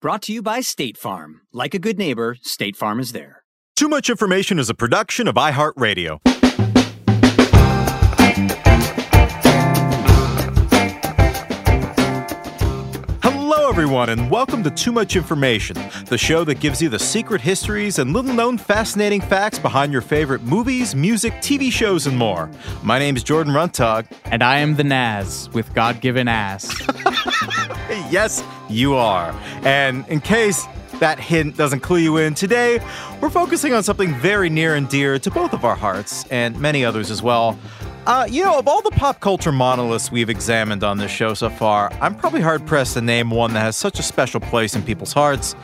Brought to you by State Farm. Like a good neighbor, State Farm is there. Too Much Information is a production of iHeartRadio. Everyone, and welcome to Too Much Information, the show that gives you the secret histories and little known fascinating facts behind your favorite movies, music, TV shows, and more. My name is Jordan Runtagh. And I am the Naz with God given ass. yes, you are. And in case that hint doesn't clue you in, today we're focusing on something very near and dear to both of our hearts and many others as well. Uh, you know, of all the pop culture monoliths we've examined on this show so far, I'm probably hard pressed to name one that has such a special place in people's hearts,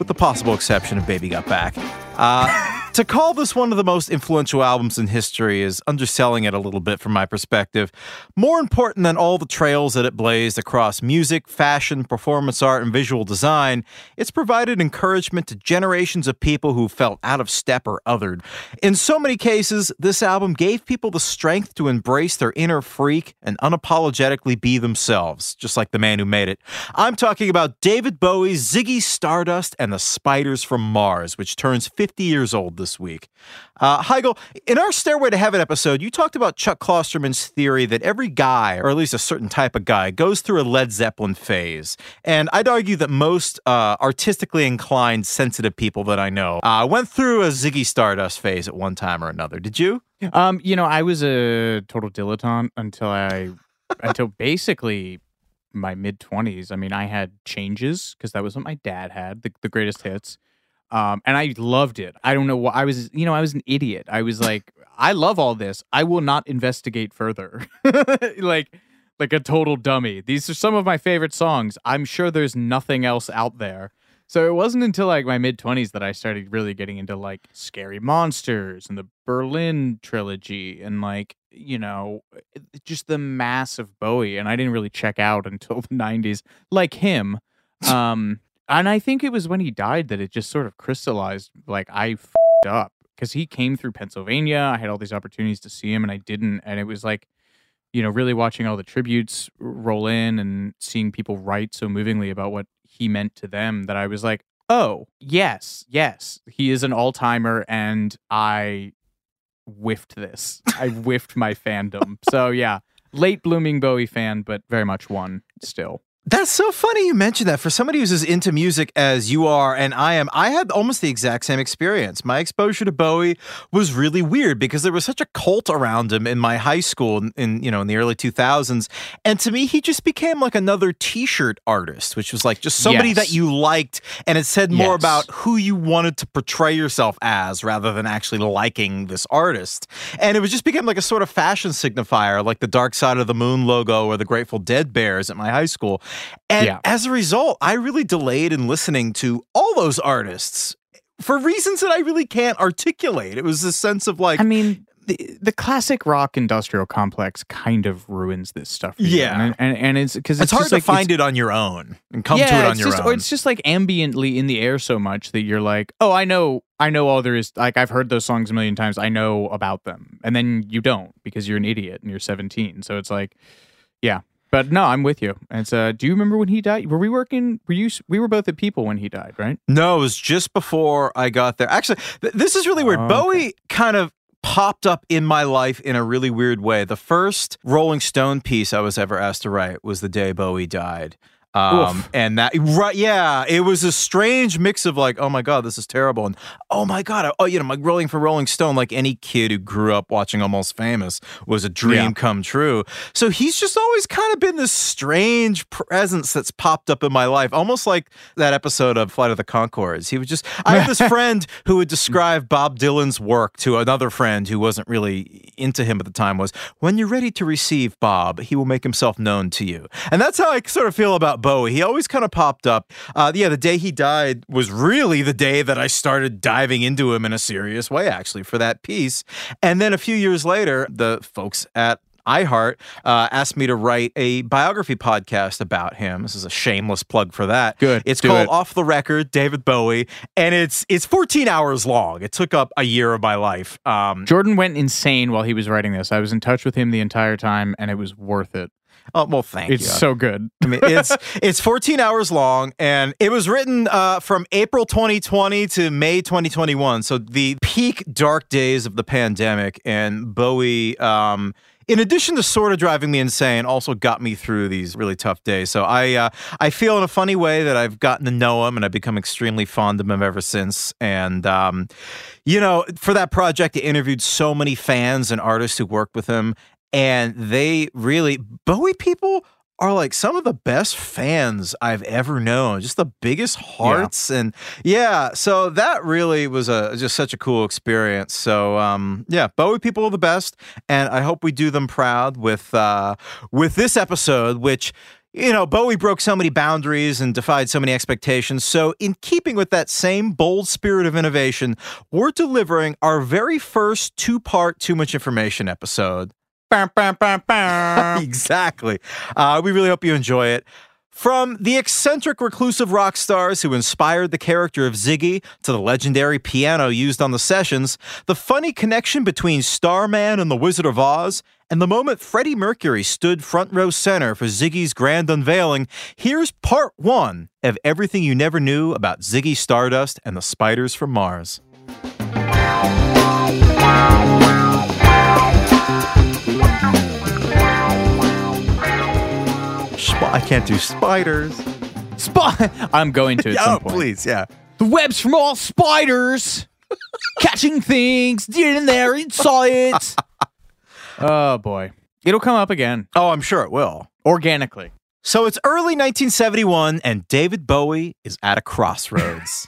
with the possible exception of Baby Got Back. Uh, to call this one of the most influential albums in history is underselling it a little bit from my perspective. More important than all the trails that it blazed across music, fashion, performance art, and visual design, it's provided encouragement to generations of people who felt out of step or othered. In so many cases, this album gave people the strength to embrace their inner freak and unapologetically be themselves, just like the man who made it. I'm talking about David Bowie's Ziggy Stardust and the Spiders from Mars, which turns 50 years old this week. Uh, Heigl, in our Stairway to Heaven episode, you talked about Chuck Klosterman's theory that every guy, or at least a certain type of guy, goes through a Led Zeppelin phase. And I'd argue that most uh, artistically inclined, sensitive people that I know uh, went through a Ziggy Stardust phase at one time or another. Did you? Um, you know, I was a total dilettante until I, until basically my mid 20s. I mean, I had changes because that was what my dad had, the, the greatest hits. Um, and I loved it. I don't know what I was, you know, I was an idiot. I was like, I love all this. I will not investigate further. like, like a total dummy. These are some of my favorite songs. I'm sure there's nothing else out there. So it wasn't until like my mid 20s that I started really getting into like Scary Monsters and the Berlin trilogy and like, you know, just the mass of Bowie. And I didn't really check out until the 90s, like him. Um, and I think it was when he died that it just sort of crystallized like I f***ed up because he came through Pennsylvania. I had all these opportunities to see him and I didn't. And it was like, you know, really watching all the tributes roll in and seeing people write so movingly about what he meant to them that I was like, oh, yes, yes, he is an all timer. And I whiffed this. I whiffed my fandom. So yeah, late blooming Bowie fan, but very much one still. That's so funny you mentioned that. For somebody who's as into music as you are and I am, I had almost the exact same experience. My exposure to Bowie was really weird because there was such a cult around him in my high school in, in you know in the early 2000s, and to me he just became like another T-shirt artist, which was like just somebody Yes. that you liked, and it said more Yes. about who you wanted to portray yourself as rather than actually liking this artist. And it was just became like a sort of fashion signifier, like the Dark Side of the Moon logo or the Grateful Dead bears at my high school. And Yeah. as a result, I really delayed in listening to all those artists for reasons that I really can't articulate. It was this sense of like, I mean, the, the classic rock industrial complex kind of ruins this stuff. for. Yeah. and, and, and it's because It's, it's, hard just to like, find it on your own and come yeah, to it on it's your just, own. Or it's just like ambiently in the air so much that you're like, oh, I know, I know all there is. Like I've heard those songs a million times. I know about them, and then you don't because you're an idiot and you're 17. So it's like, yeah. But no, I'm with you. And It's uh, do you remember when he died? Were we working? Were you? We were both at People when he died, right? No, it was just before I got there. Actually, th- this is really weird. Oh, Bowie kind of popped up in my life in a really weird way. The first Rolling Stone piece I was ever asked to write was the day Bowie died. Um, Oof. and that right, yeah, it was a strange mix of like, oh my god, this is terrible, and oh my god, oh you know, like rolling for Rolling Stone, like any kid who grew up watching Almost Famous was a dream Yeah. come true. So he's just always kind of been this strange presence that's popped up in my life, almost like that episode of Flight of the Conchords. He was just, I had this friend who would describe Bob Dylan's work to another friend who wasn't really into him at the time was, when you're ready to receive Bob, he will make himself known to you. And that's how I sort of feel about Bowie. He always kind of popped up. Uh, yeah, the day he died was really the day that I started diving into him in a serious way, actually, for that piece. And then a few years later, the folks at iHeart uh, asked me to write a biography podcast about him. This is a shameless plug for that. Good. It's called it. Off the Record, David Bowie, and it's it's 14 hours long. It took up a year of my life. Um, Jordan went insane while he was writing this. I was in touch with him the entire time, and it was worth it. Oh, well, thank It's you. so good. I mean, it's it's 14 hours long, and it was written uh, from April 2020 to May 2021. So the peak dark days of the pandemic, and Bowie. Um, in addition to sort of driving me insane, also got me through these really tough days. So I, uh, I feel in a funny way that I've gotten to know him, and I've become extremely fond of him ever since. And um, you know, for that project, I interviewed so many fans and artists who worked with him, and they really Bowie people are like some of the best fans I've ever known. Just the biggest hearts and yeah, so that really was a just such a cool experience. So um yeah, Bowie people are the best and I hope we do them proud with uh with this episode which you know, Bowie broke so many boundaries and defied so many expectations. So, in keeping with that same bold spirit of innovation, we're delivering our very first two part Too Much Information episode. Exactly. Uh, we really hope you enjoy it. From the eccentric reclusive rock stars who inspired the character of Ziggy to the legendary piano used on the sessions, the funny connection between Starman and the Wizard of Oz, and the moment Freddie Mercury stood front row center for Ziggy's grand unveiling, here's part one of everything you never knew about Ziggy Stardust and the Spiders from Mars. Sp- I can't do spiders. Spot. I'm going to at oh, some point. please, yeah. The webs from all spiders catching things in there inside. oh boy, it'll come up again Oh, I'm sure it will. organically. So it's early 1971, and David Bowie is at a crossroads.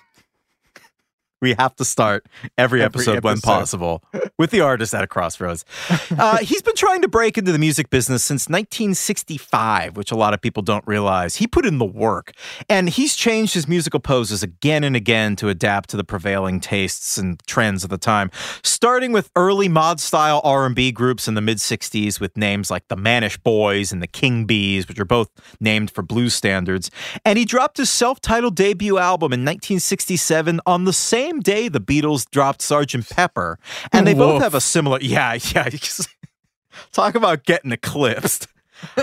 we have to start every, Every episode, when episode. possible with the artist at a crossroads. Uh, he's been trying to break into the music business since 1965, which a lot of people don't realize. He put in the work, and he's changed his musical poses again and again to adapt to the prevailing tastes and trends of the time. Starting with early mod-style R&B groups in the mid 60s with names like the Manish Boys and the King Bees, which are both named for blues standards. And he dropped his self-titled debut album in 1967 on the same day the Beatles dropped Sgt. Pepper. And they both Woof. have a similar yeah, yeah. Talk about getting eclipsed.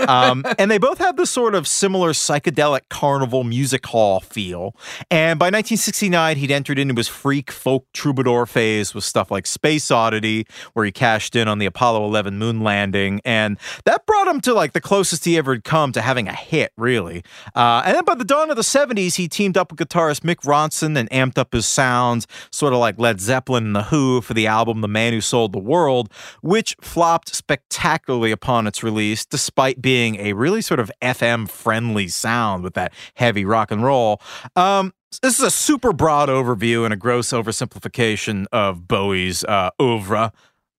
Um, and they both have this sort of similar psychedelic carnival music hall feel. And by 1969, he'd entered into his freak folk troubadour phase with stuff like Space Oddity, where he cashed in on the Apollo 11 moon landing. And that brought him to like the closest he ever had come to having a hit, really. Uh, and then by the dawn of the 70s, he teamed up with guitarist Mick Ronson and amped up his sounds, sort of like Led Zeppelin and The Who for the album The Man Who Sold the World, which flopped spectacularly upon its release, despite being a really sort of FM friendly sound with that heavy rock and roll. Um, this is a super broad overview and a gross oversimplification of Bowie's uh, oeuvre.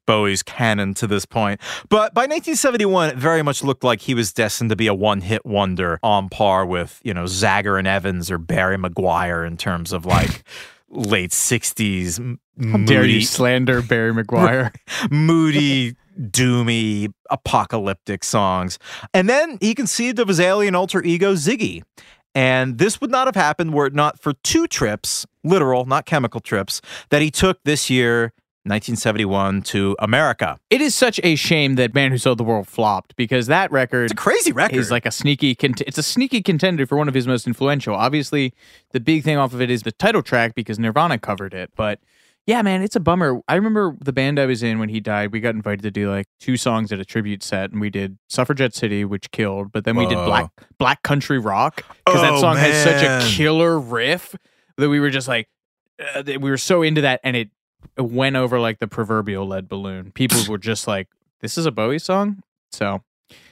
Bowie's canon to this point. But by 1971, it very much looked like he was destined to be a one hit wonder on par with, you know, Zager and Evans or Barry McGuire in terms of like late 60s m- How dare you slander Barry McGuire? moody, doomy, apocalyptic songs. And then he conceived of his alien alter ego, Ziggy. And this would not have happened were it not for two trips, literal, not chemical trips, that he took this year, 1971, to America. it is such a shame that Man Who Sold the World flopped because that record It's a crazy record. is like a sneaky cont- it's a sneaky contender for one of his most influential. Obviously, the big thing off of it is the title track because Nirvana covered it, but yeah, man, it's a bummer. I remember the band I was in when he died. We got invited to do like two songs at a tribute set, and we did "Suffragette City," which killed. But then we did "Black Black Country Rock" because that Oh, song has such a killer riff that we were just like, uh, we were so into that, and it went over like the proverbial lead balloon. People were just like, "This is a Bowie song." So,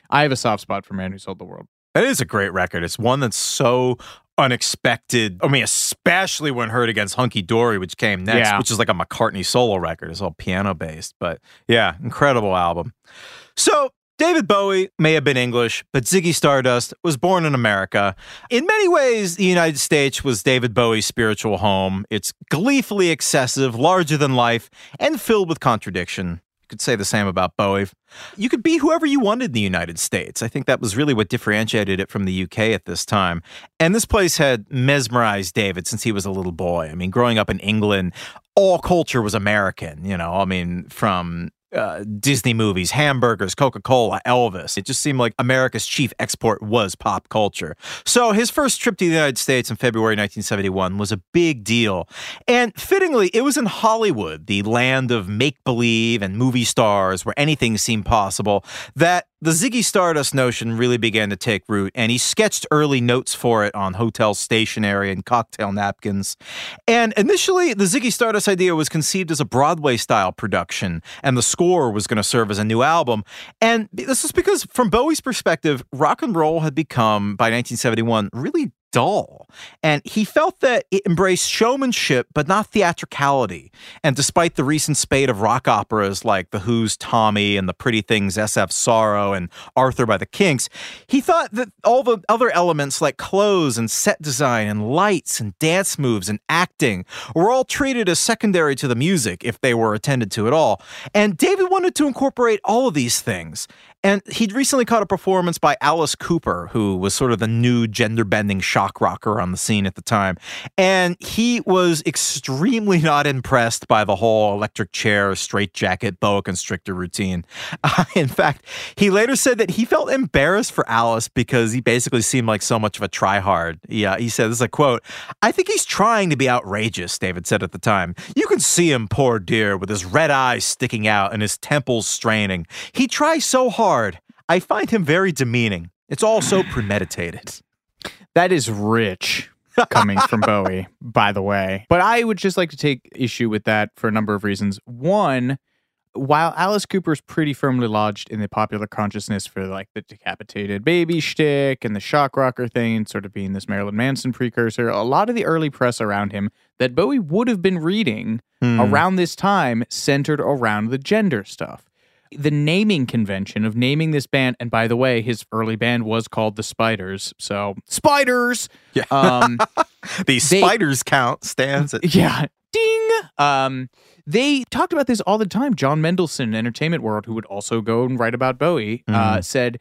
I have a soft spot for "Man Who Sold the World." It is a great record. It's one that's so unexpected. I mean, especially when heard against Hunky Dory, which came next, Yeah. which is like a McCartney solo record. It's all piano based, but yeah, incredible album. So, David Bowie may have been English, but Ziggy Stardust was born in America. In many ways, the United States was David Bowie's spiritual home. It's gleefully excessive, larger than life, and filled with contradiction. You could say the same about Bowie. You could be whoever you wanted in the United States. I think that was really what differentiated it from the UK at this time. And this place had mesmerized David since he was a little boy. I mean, growing up in England, all culture was American, you know, I mean, from uh, Disney movies, hamburgers, Coca Cola, Elvis. It just seemed like America's chief export was pop culture. So his first trip to the United States in February 1971 was a big deal. And fittingly, it was in Hollywood, the land of make believe and movie stars where anything seemed possible, that the Ziggy Stardust notion really began to take root. And he sketched early notes for it on hotel stationery and cocktail napkins. And initially, the Ziggy Stardust idea was conceived as a Broadway style production, and the score was going to serve as a new album. And this is because, from Bowie's perspective, rock and roll had become, by 1971, really dull. And he felt that it embraced showmanship, but not theatricality. And despite the recent spate of rock operas like The Who's Tommy and The Pretty Things SF Sorrow and Arthur by the Kinks, he thought that all the other elements like clothes and set design and lights and dance moves and acting were all treated as secondary to the music if they were attended to at all. And David wanted to incorporate all of these things. And he'd recently caught a performance by Alice Cooper, who was sort of the new gender bending shock rocker on the scene at the time. And he was extremely not impressed by the whole electric chair, straitjacket, boa constrictor routine. Uh, in fact, he later said that he felt embarrassed for Alice because he basically seemed like so much of a tryhard. Yeah, he said, this is a quote I think he's trying to be outrageous, David said at the time. You can see him, poor dear, with his red eyes sticking out and his temples straining. He tries so hard. I find him very demeaning. It's all so premeditated. That is rich coming from Bowie, by the way. But I would just like to take issue with that for a number of reasons. One, while Alice Cooper's pretty firmly lodged in the popular consciousness for like the decapitated baby shtick and the shock rocker thing, and sort of being this Marilyn Manson precursor, a lot of the early press around him that Bowie would have been reading hmm. around this time centered around the gender stuff. The naming convention of naming this band, and by the way, his early band was called the Spiders. So Spiders. Yeah. Um, The spiders count stands at yeah. Ding. Um, they talked about this all the time. John Mendelsohn, Entertainment World, who would also go and write about Bowie, uh, said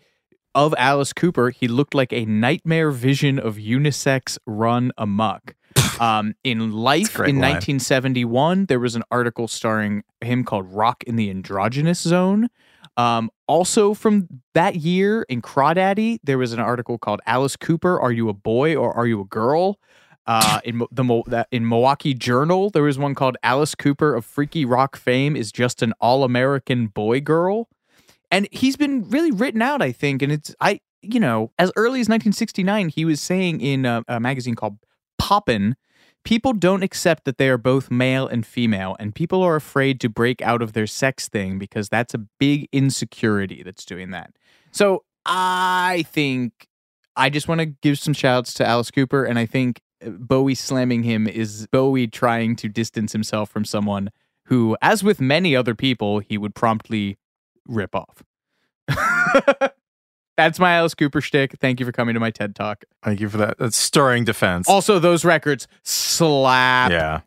of Alice Cooper, he looked like a nightmare vision of unisex run amok. Um, in Life in line. 1971, there was an article starring him called Rock in the Androgynous Zone. Um, also from that year in Crawdaddy, there was an article called Alice Cooper, Are You a Boy or Are You a Girl? Uh, in Mo- the Mo- in Milwaukee Journal, there was one called Alice Cooper of freaky rock fame is just an all-American boy girl, and he's been really written out, I think. And it's I, you know, as early as 1969, he was saying in a, a magazine called Poppin', people don't accept that they are both male and female, and people are afraid to break out of their sex thing because that's a big insecurity that's doing that. So I think I just want to give some shouts to Alice Cooper, and I think uh, Bowie slamming him is Bowie trying to distance himself from someone who, as with many other people, he would promptly rip off. That's my Alice Cooper shtick. Thank you for coming to my TED Talk. Thank you for that. That's stirring defense. Also, those records slap. yeah.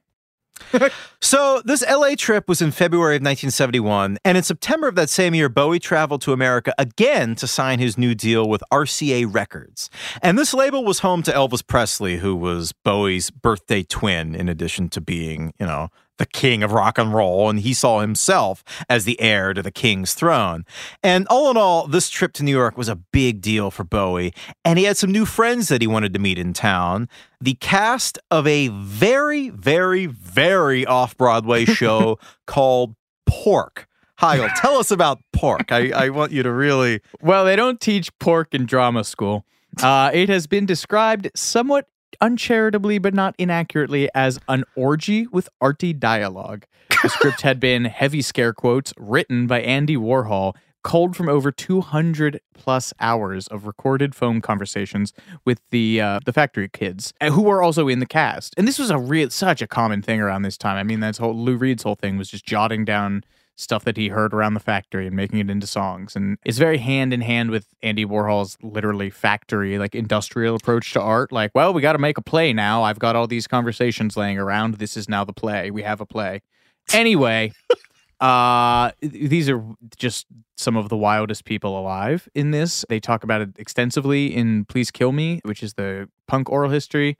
so this LA trip was in February of 1971, and in September of that same year, Bowie traveled to America again to sign his new deal with RCA Records. And this label was home to Elvis Presley, who was Bowie's birthday twin, in addition to being, you know, the king of rock and roll, and he saw himself as the heir to the king's throne. And all in all, this trip to New York was a big deal for Bowie, and he had some new friends that he wanted to meet in town. The cast of a very, very, very off Broadway show called Pork. Heigl, tell us about Pork. I, I want you to really. Well, they don't teach pork in drama school. Uh, it has been described somewhat uncharitably but not inaccurately as an orgy with arty dialogue. The script had been heavy scare quotes written by Andy Warhol, culled from over 200 plus hours of recorded phone conversations with the uh, the factory kids uh, who were also in the cast. And this was a real such a common thing around this time. I mean, that's whole Lou Reed's whole thing was just jotting down stuff that he heard around the factory and making it into songs. And it's very hand in hand with Andy Warhol's literally factory, like industrial approach to art. Like, well, we got to make a play now. I've got all these conversations laying around. This is now the play. We have a play. Anyway, uh, these are just some of the wildest people alive in this. They talk about it extensively in Please Kill Me, which is the punk oral history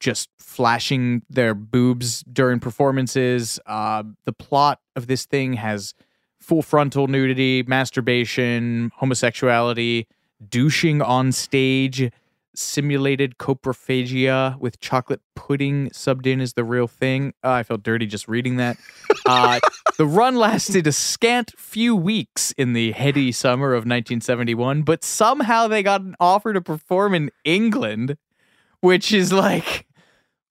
just flashing their boobs during performances. Uh, the plot of this thing has full frontal nudity, masturbation, homosexuality, douching on stage, simulated coprophagia with chocolate pudding subbed in as the real thing. Uh, I felt dirty just reading that. Uh, the run lasted a scant few weeks in the heady summer of 1971, but somehow they got an offer to perform in England, which is like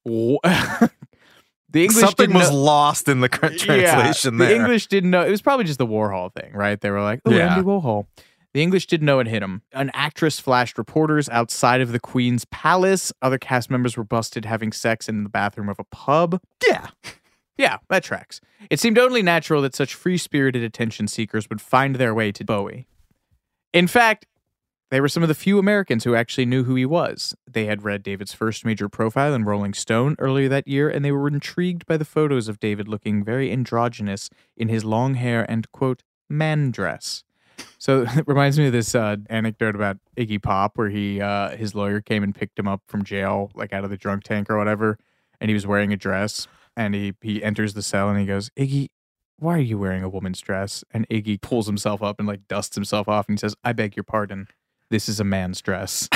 the English something was know, lost in the translation yeah, there. The English didn't know. It was probably just the Warhol thing, right? They were like, "Oh, Yeah. Andy Warhol." The English didn't know it hit him. An actress flashed reporters outside of the Queen's palace. Other cast members were busted having sex in the bathroom of a pub. yeah. Yeah, that tracks. It seemed only natural that such free spirited attention seekers would find their way to Bowie. In fact, they were some of the few Americans who actually knew who he was. They had read David's first major profile in Rolling Stone earlier that year, and they were intrigued by the photos of David looking very androgynous in his long hair and, quote, man dress. So it reminds me of this uh, anecdote about Iggy Pop, where he uh, his lawyer came and picked him up from jail, like out of the drunk tank or whatever, and he was wearing a dress, and he he enters the cell and he goes, Iggy, why are you wearing a woman's dress? And Iggy pulls himself up and like dusts himself off and he says, I beg your pardon. This is a man's dress.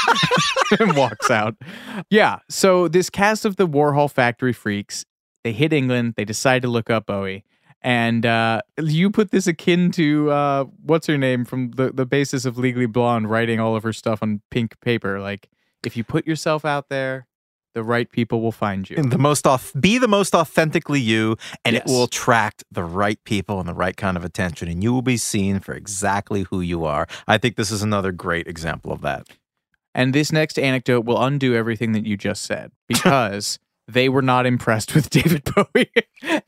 and walks out. Yeah. So this cast of the Warhol Factory Freaks, they hit England. They decide to look up Bowie. And uh, you put this akin to uh, what's her name from the, the basis of Legally Blonde writing all of her stuff on pink paper. Like, if you put yourself out there, the right people will find you. And the most off, be the most authentically you, and Yes. it will attract the right people and the right kind of attention, and you will be seen for exactly who you are. I think this is another great example of that. And this next anecdote will undo everything that you just said because they were not impressed with David Bowie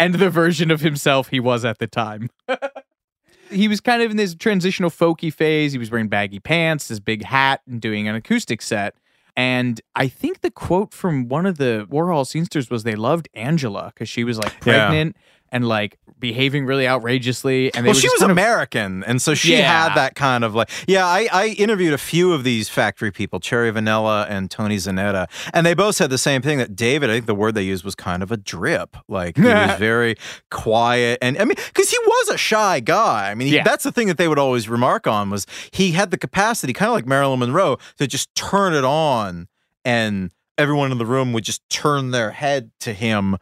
and the version of himself he was at the time. he was kind of in this transitional folky phase. He was wearing baggy pants, this big hat, and doing an acoustic set. And I think the quote from one of the Warhol scenesters was they loved Angela because she was like Yeah. pregnant and like behaving really outrageously. And they well, she was kind of- American, and so she Yeah. had that kind of like. Yeah, I, I interviewed a few of these factory people, Cherry Vanilla and Tony Zanetta, and they both said the same thing. That David, I think the word they used was kind of a drip. Like he was very quiet, and I mean, because he was a shy guy. I mean, he, Yeah. that's the thing that they would always remark on was he had the capacity, kind of like Marilyn Monroe, to just turn it on, and everyone in the room would just turn their head to him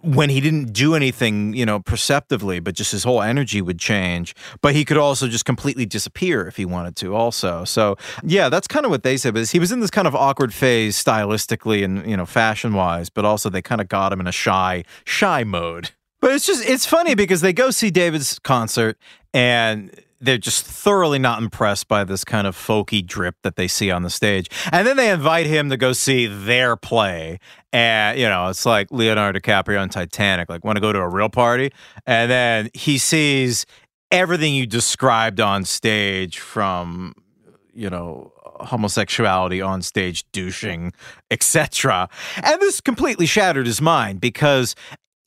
when he didn't do anything, you know, perceptively, but just his whole energy would change. But he could also just completely disappear if he wanted to, also. So, yeah, that's kind of what they said. But he was in this kind of awkward phase stylistically and, you know, fashion wise, but also they kind of got him in a shy, shy mode. But it's just, it's funny because they go see David's concert and they're just thoroughly not impressed by this kind of folky drip that they see on the stage. And then they invite him to go see their play. And, you know, it's like Leonardo DiCaprio on Titanic, like, want to go to a real party? And then he sees everything you described on stage from, you know, homosexuality on stage, douching, etc. And this completely shattered his mind because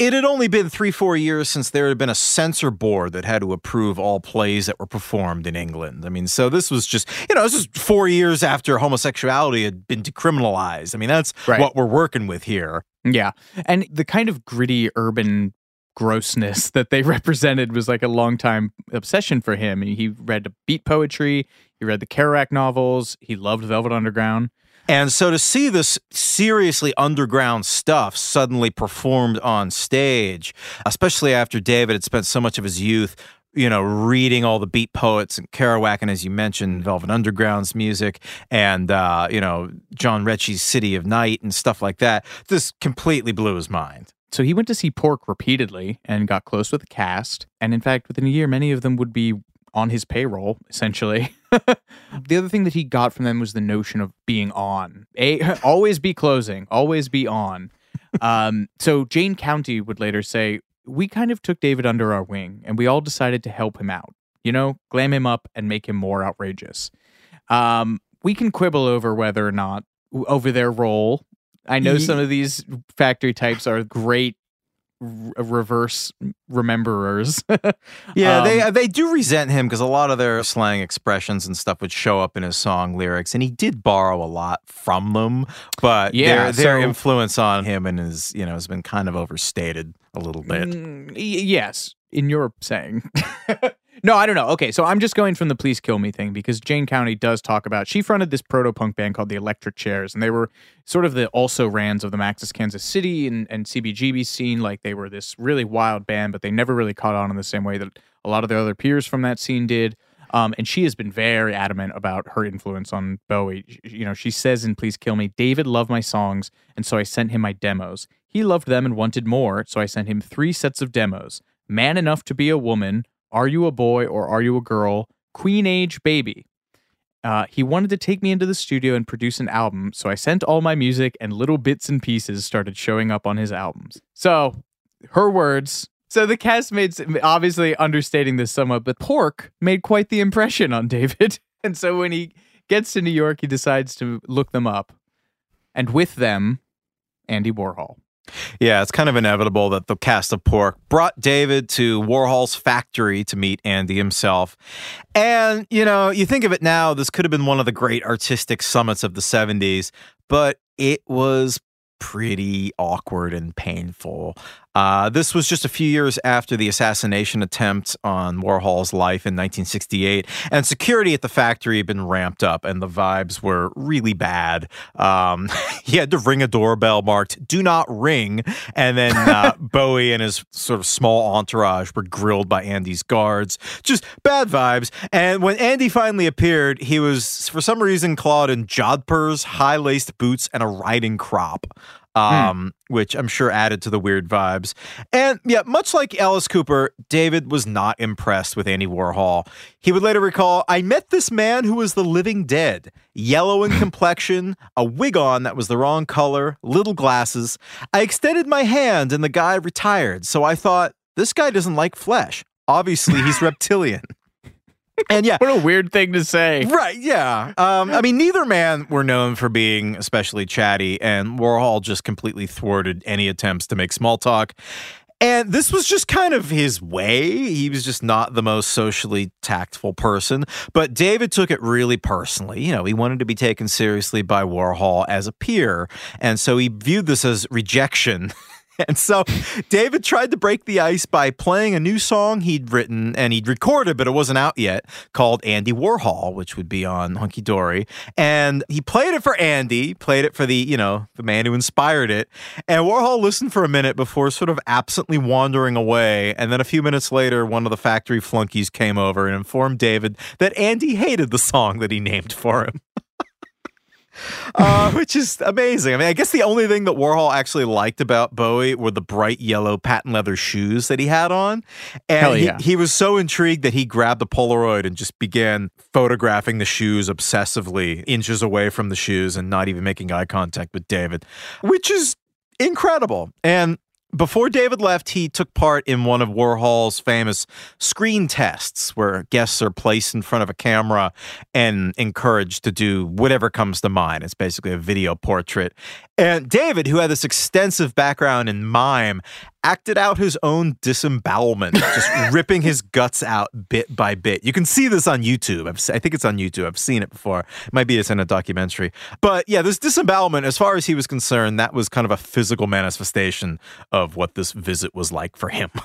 it had only been three, four years since there had been a censor board that had to approve all plays that were performed in England. I mean, so this was just, you know, this was four years after homosexuality had been decriminalized. I mean, that's Right. what we're working with here. Yeah. And the kind of gritty urban grossness that they represented was like a long time obsession for him. He read beat poetry, he read the Kerouac novels, he loved Velvet Underground. And so to see this seriously underground stuff suddenly performed on stage, especially after David had spent so much of his youth, you know, reading all the beat poets and Kerouac, and as you mentioned, Velvet Underground's music, and uh, you know John Rechy's City of Night and stuff like that, this completely blew his mind. So he went to see Pork repeatedly and got close with the cast. And in fact, within a year, many of them would be on his payroll, essentially. the other thing that he got from them was the notion of being on. A, always be closing, always be on. Um, so Jane County would later say, We kind of took David under our wing and we all decided to help him out, you know, glam him up and make him more outrageous. Um, we can quibble over whether or not, over their role. I know some of these factory types are great reverse rememberers. Yeah, Um, they they do resent him because a lot of their slang expressions and stuff would show up in his song lyrics, and he did borrow a lot from them. But Yeah, their, their so- influence on him and his you know has been kind of overstated a little bit. Mm, yes, in your saying. no, I don't know. Okay, so I'm just going from the please kill me thing because Jane County does talk about she fronted this proto punk band called the Electric Chairs, and they were sort of the also rans of the Max's Kansas City and, and CBGB scene. Like they were this really wild band, but they never really caught on in the same way that a lot of their other peers from that scene did. Um, and she has been very adamant about her influence on Bowie. You know, she says in Please Kill Me, David loved my songs, and so I sent him my demos. He loved them and wanted more, so I sent him three sets of demos Man Enough to Be a Woman, Are You a Boy or Are You a Girl, Queen Age Baby. Uh, he wanted to take me into the studio and produce an album, so I sent all my music and little bits and pieces started showing up on his albums. So, her words. So the castmates, obviously understating this somewhat, but Pork made quite the impression on David. And so when he gets to New York, he decides to look them up. And with them, Andy Warhol. Yeah, it's kind of inevitable that the cast of Pork brought David to Warhol's factory to meet Andy himself. And, you know, you think of it now, this could have been one of the great artistic summits of the 70s, but it was pretty awkward and painful. Uh, this was just a few years after the assassination attempt on Warhol's life in 1968, and security at the factory had been ramped up, and the vibes were really bad. Um, he had to ring a doorbell marked "Do not ring," and then uh, Bowie and his sort of small entourage were grilled by Andy's guards. Just bad vibes. And when Andy finally appeared, he was for some reason clad in jodhpurs, high-laced boots, and a riding crop um, which I'm sure added to the weird vibes. And yeah, much like Alice Cooper, David was not impressed with Andy Warhol. He would later recall, I met this man who was the living dead, yellow in complexion, a wig on that was the wrong color, little glasses. I extended my hand and the guy retired. So I thought, this guy doesn't like flesh. Obviously, he's reptilian. And yeah, What a weird thing to say. Right, yeah. Um, I mean, neither man were known for being especially chatty, and Warhol just completely thwarted any attempts to make small talk. And this was just kind of his way. He was just not the most socially tactful person. But David took it really personally. You know, he wanted to be taken seriously by Warhol as a peer. And so he viewed this as rejection. And so David tried to break the ice by playing a new song he'd written and he'd recorded, but it wasn't out yet, called Andy Warhol, which would be on Hunky Dory. And he played it for Andy, played it for the, you know, the man who inspired it. And Warhol listened for a minute before sort of absently wandering away. And then a few minutes later, one of the factory flunkies came over and informed David that Andy hated the song that he named for him. uh, which is amazing. I mean, I guess the only thing that Warhol actually liked about Bowie were the bright yellow patent leather shoes that he had on. And Hell he, yeah. he was so intrigued that he grabbed a Polaroid and just began photographing the shoes obsessively, inches away from the shoes and not even making eye contact with David, which is incredible. And before David left, he took part in one of Warhol's famous screen tests where guests are placed in front of a camera and encouraged to do whatever comes to mind. It's basically a video portrait. And David, who had this extensive background in mime, acted out his own disembowelment, just ripping his guts out bit by bit. You can see this on YouTube. I've, I think it's on YouTube. I've seen it before. It might be it's in a documentary. But yeah, this disembowelment, as far as he was concerned, that was kind of a physical manifestation of what this visit was like for him.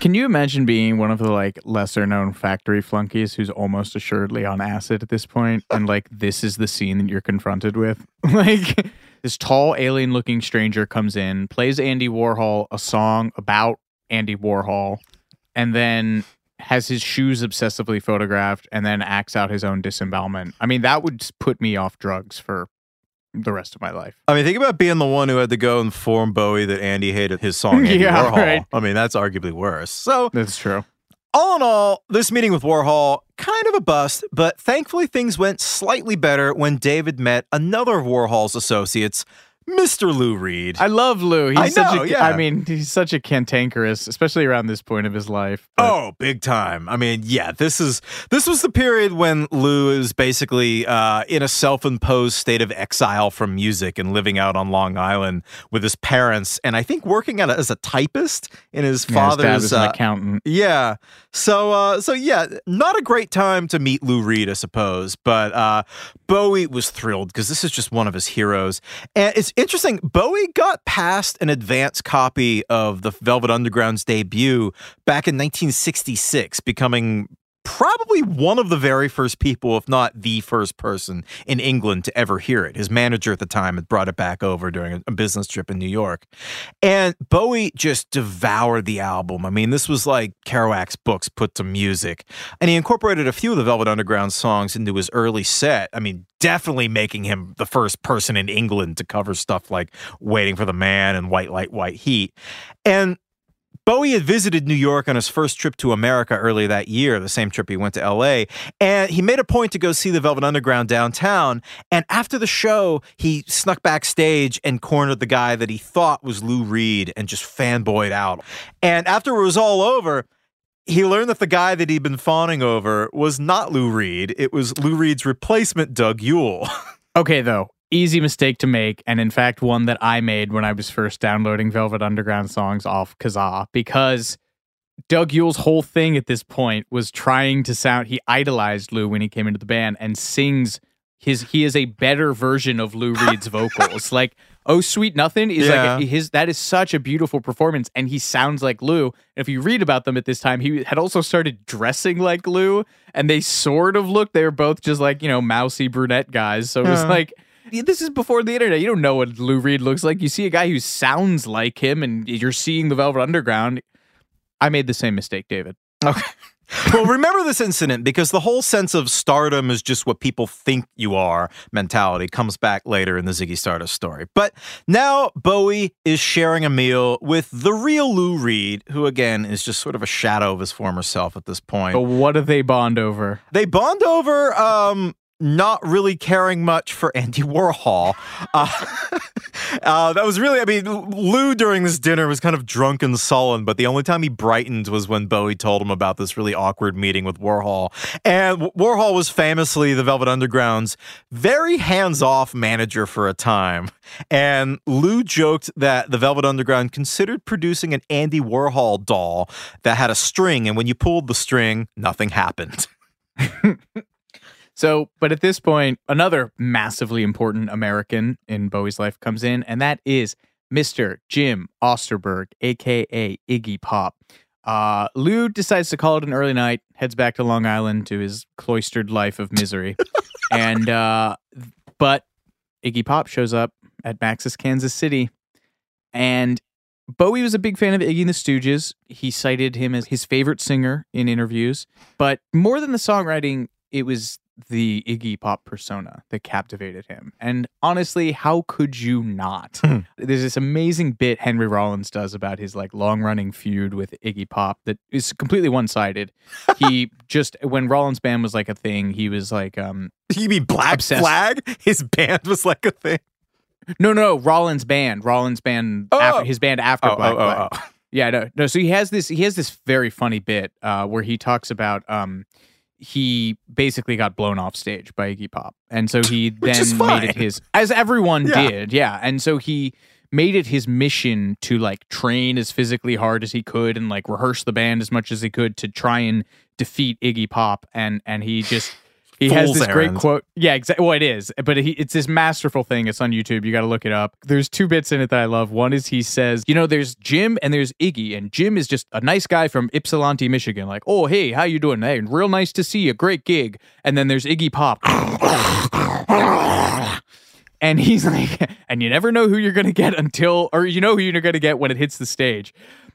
Can you imagine being one of the like lesser known factory flunkies who's almost assuredly on acid at this point and like this is the scene that you're confronted with? like this tall alien looking stranger comes in, plays Andy Warhol a song about Andy Warhol, and then has his shoes obsessively photographed and then acts out his own disembowelment. I mean, that would put me off drugs for the rest of my life. I mean, think about being the one who had to go inform Bowie that Andy hated his song Andy Yeah, Warhol. right. I mean, that's arguably worse. So That's true. All in all, this meeting with Warhol kind of a bust, but thankfully things went slightly better when David met another of Warhol's associates, Mr. Lou Reed. I love Lou. He's I such know, a yeah. I mean, he's such a cantankerous, especially around this point of his life. But- Oh, big time. I mean, yeah, this is this was the period when Lou is basically uh, in a self-imposed state of exile from music and living out on Long Island with his parents, and I think working at a, as a typist in his Yeah, his father's an uh, accountant. Yeah. So uh so yeah, not a great time to meet Lou Reed, I suppose, but uh Bowie was thrilled because this is just one of his heroes. And it's interesting, Bowie got past an advance copy of the Velvet Underground's debut back in 1966, becoming probably one of the very first people, if not the first person in England to ever hear it. His manager at the time had brought it back over during a business trip in New York. And Bowie just devoured the album. I mean, this was like Kerouac's books put to music. And he incorporated a few of the Velvet Underground songs into his early set. I mean, definitely making him the first person in England to cover stuff like Waiting for the Man and White Light, White Heat. And Bowie had visited New York on his first trip to America earlier that year, the same trip he went to LA, and he made a point to go see the Velvet Underground downtown. And after the show, he snuck backstage and cornered the guy that he thought was Lou Reed and just fanboyed out. And after it was all over, he learned that the guy that he'd been fawning over was not Lou Reed. It was Lou Reed's replacement, Doug Yule. Okay, though, easy mistake to make, and in fact, one that I made when I was first downloading Velvet Underground songs off Kazaa, because Doug Yule's whole thing at this point was trying to sound. He idolized Lou when he came into the band and sings his. He is a better version of Lou Reed's vocals. Like, "Oh Sweet Nothing" is Yeah. like his. That is such a beautiful performance, and he sounds like Lou. And if you read about them at this time, he had also started dressing like Lou, and they sort of looked. They were both just like you know mousy brunette guys. So it was Yeah. like. This is before the internet. You don't know what Lou Reed looks like. You see a guy who sounds like him, and you're seeing the Velvet Underground. I made the same mistake, David. Okay. well, remember this incident because the whole sense of stardom is just what people think you are mentality comes back later in the Ziggy Stardust story. But now Bowie is sharing a meal with the real Lou Reed, who again is just sort of a shadow of his former self at this point. But what do they bond over? They bond over um not really caring much for Andy Warhol. Uh, uh, that was really, I mean, Lou during this dinner was kind of drunk and sullen, but the only time he brightened was when Bowie told him about this really awkward meeting with Warhol. And Warhol was famously the Velvet Underground's very hands off manager for a time. And Lou joked that the Velvet Underground considered producing an Andy Warhol doll that had a string, and when you pulled the string, nothing happened. So, but at this point, another massively important American in Bowie's life comes in, and that is Mr. Jim Osterberg, aka Iggy Pop. Uh, Lou decides to call it an early night, heads back to Long Island to his cloistered life of misery. and, uh, but Iggy Pop shows up at Max's Kansas City, and Bowie was a big fan of Iggy and the Stooges. He cited him as his favorite singer in interviews, but more than the songwriting, it was the Iggy Pop persona that captivated him. And honestly, how could you not? There's this amazing bit Henry Rollins does about his like long-running feud with Iggy Pop that is completely one-sided. He just when Rollins band was like a thing, he was like um You mean Black Obsessed. Flag? His band was like a thing. No, no, Rollins band, Rollins band, Oh. after, his band after Oh, Black oh, Flag. oh, oh. Yeah, no, no. So he has this. He has this very funny bit uh, where he talks about um, he basically got blown off stage by Iggy Pop, and so he then made it his, as everyone Yeah. did, yeah. And so he made it his mission to like train as physically hard as he could and like rehearse the band as much as he could to try and defeat Iggy Pop, and and he just. He has this great quote. Yeah, exactly. Well, it is, but he, it's this masterful thing. It's on YouTube. You got to look it up. There's two bits in it that I love. One is he says, you know, there's Jim and there's Iggy, and Jim is just a nice guy from Ypsilanti, Michigan. Like, oh, hey, how you doing? Hey, real nice to see you. Great gig. And then there's Iggy Pop. And he's like, and you never know who you're going to get until, or you know who you're going to get when it hits the stage.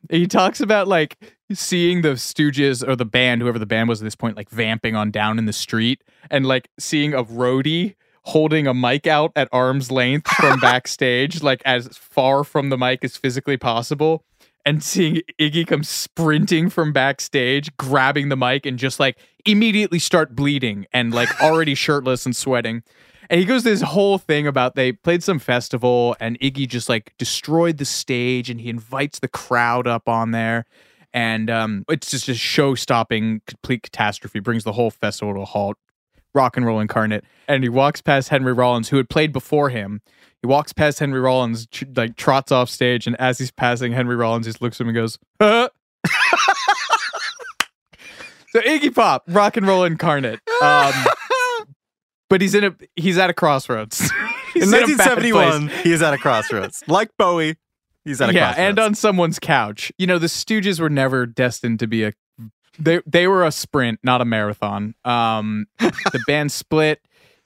He talks about like seeing the Stooges or the band, whoever the band was at this point, like vamping on down in the street and like seeing a roadie holding a mic out at arm's length from backstage, like as far from the mic as physically possible. And seeing Iggy come sprinting from backstage, grabbing the mic, and just like immediately start bleeding and like already shirtless and sweating. And he goes this whole thing about they played some festival and Iggy just like destroyed the stage and he invites the crowd up on there. And um, it's just a show stopping complete catastrophe, brings the whole festival to a halt. Rock and roll incarnate. And he walks past Henry Rollins, who had played before him. He walks past Henry Rollins, tr- like trots off stage. And as he's passing Henry Rollins, he looks at him and goes, huh? so Iggy Pop, rock and roll incarnate. Um, but he's in a he's at a crossroads. In in 1971, place. he is at a crossroads. Like Bowie, he's at a yeah, crossroads. and on someone's couch. You know, the Stooges were never destined to be a they they were a sprint, not a marathon. Um, the band split.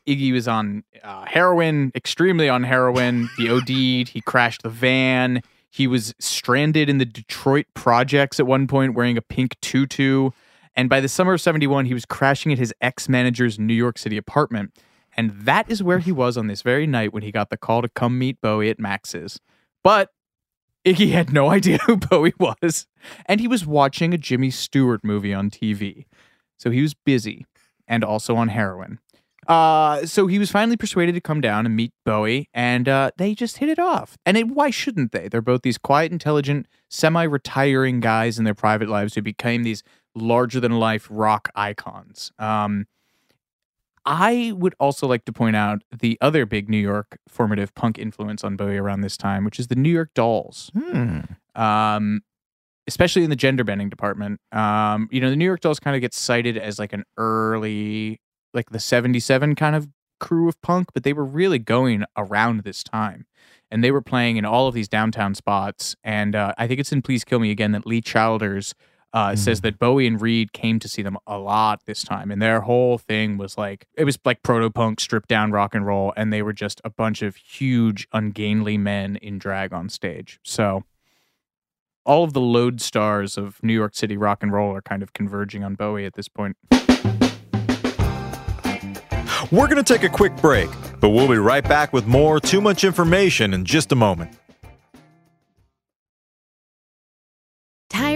Iggy was on uh, heroin, extremely on heroin. He OD'd. He crashed the van. He was stranded in the Detroit projects at one point, wearing a pink tutu. And by the summer of '71, he was crashing at his ex manager's New York City apartment. And that is where he was on this very night when he got the call to come meet Bowie at Max's. But Iggy had no idea who Bowie was, and he was watching a Jimmy Stewart movie on TV. So he was busy and also on heroin. Uh, so he was finally persuaded to come down and meet Bowie, and uh, they just hit it off. And it, why shouldn't they? They're both these quiet, intelligent, semi retiring guys in their private lives who became these larger than life rock icons. Um, I would also like to point out the other big New York formative punk influence on Bowie around this time, which is the New York Dolls. Hmm. Um, especially in the gender bending department. Um, you know, the New York Dolls kind of gets cited as like an early, like the 77 kind of crew of punk, but they were really going around this time. And they were playing in all of these downtown spots. And uh, I think it's in Please Kill Me Again that Lee Childers uh, says that Bowie and Reed came to see them a lot this time. And their whole thing was like, it was like proto punk, stripped down rock and roll. And they were just a bunch of huge, ungainly men in drag on stage. So all of the lodestars of New York City rock and roll are kind of converging on Bowie at this point. We're going to take a quick break, but we'll be right back with more Too Much Information in just a moment.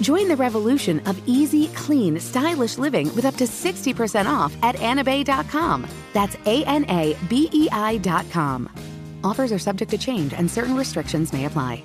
Join the revolution of easy, clean, stylish living with up to 60% off at anabei.com. That's A N A B E I.com. Offers are subject to change and certain restrictions may apply.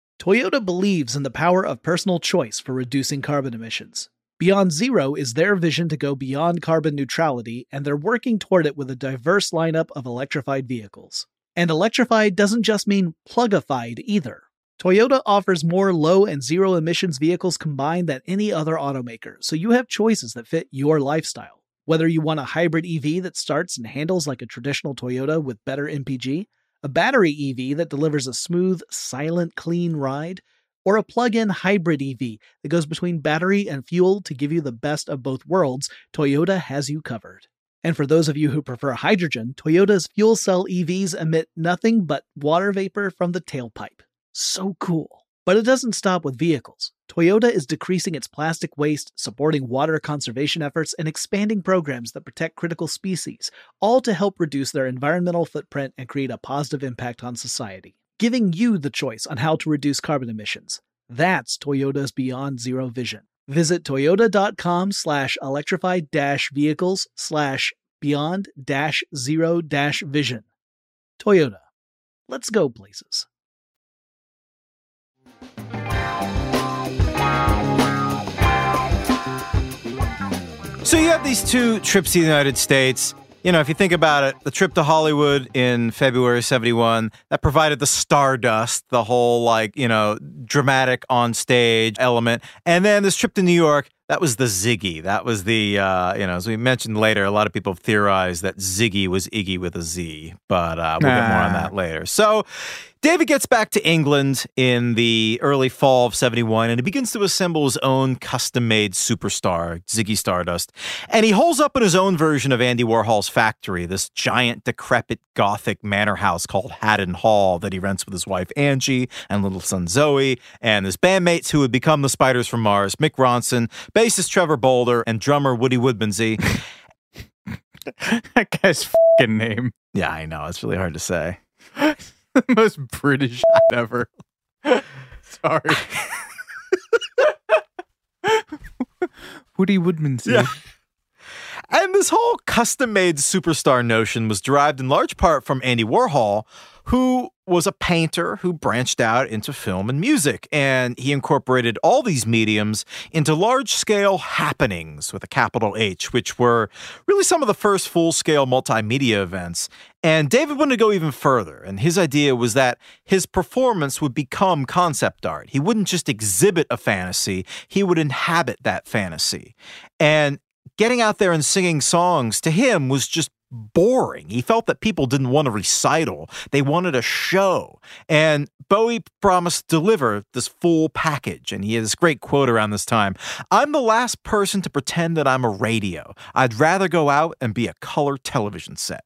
Toyota believes in the power of personal choice for reducing carbon emissions. Beyond Zero is their vision to go beyond carbon neutrality, and they're working toward it with a diverse lineup of electrified vehicles. And electrified doesn't just mean plugified either. Toyota offers more low and zero emissions vehicles combined than any other automaker, so you have choices that fit your lifestyle. Whether you want a hybrid EV that starts and handles like a traditional Toyota with better MPG, a battery EV that delivers a smooth, silent, clean ride, or a plug in hybrid EV that goes between battery and fuel to give you the best of both worlds, Toyota has you covered. And for those of you who prefer hydrogen, Toyota's fuel cell EVs emit nothing but water vapor from the tailpipe. So cool. But it doesn't stop with vehicles. Toyota is decreasing its plastic waste, supporting water conservation efforts, and expanding programs that protect critical species, all to help reduce their environmental footprint and create a positive impact on society, giving you the choice on how to reduce carbon emissions. That's Toyota's Beyond Zero vision. Visit toyota.com slash electrified vehicles slash beyond zero vision. Toyota. Let's go places. So you have these two trips to the United States. You know, if you think about it, the trip to Hollywood in February 71, that provided the stardust, the whole like, you know, dramatic on stage element. And then this trip to New York, that was the Ziggy. That was the, uh, you know, as we mentioned later, a lot of people theorized that Ziggy was Iggy with a Z, but uh, we'll get more on that later. So David gets back to England in the early fall of 71 and he begins to assemble his own custom made superstar, Ziggy Stardust. And he holds up in his own version of Andy Warhol's factory, this giant, decrepit Gothic manor house called Haddon Hall that he rents with his wife Angie and little son Zowie, and his bandmates who would become the Spiders from Mars, Mick Ronson, bassist Trevor Bolder, and drummer Woody Woodmansey. that guy's fucking name. Yeah, I know. It's really hard to say. the most British ever. Sorry. Woody Woodmansey. Yeah. And this whole custom made superstar notion was derived in large part from Andy Warhol, who was a painter who branched out into film and music. And he incorporated all these mediums into large scale happenings with a capital H, which were really some of the first full scale multimedia events. And David wanted to go even further. And his idea was that his performance would become concept art. He wouldn't just exhibit a fantasy, he would inhabit that fantasy. And getting out there and singing songs to him was just boring. He felt that people didn't want a recital, they wanted a show. And Bowie promised to deliver this full package. And he had this great quote around this time I'm the last person to pretend that I'm a radio. I'd rather go out and be a color television set.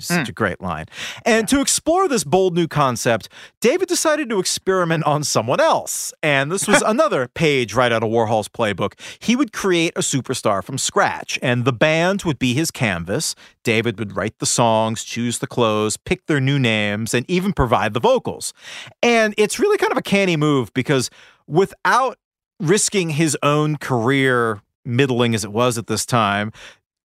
Such Mm. a great line. And to explore this bold new concept, David decided to experiment on someone else. And this was another page right out of Warhol's playbook. He would create a superstar from scratch, and the band would be his canvas. David would write the songs, choose the clothes, pick their new names, and even provide the vocals. And it's really kind of a canny move because without risking his own career, middling as it was at this time,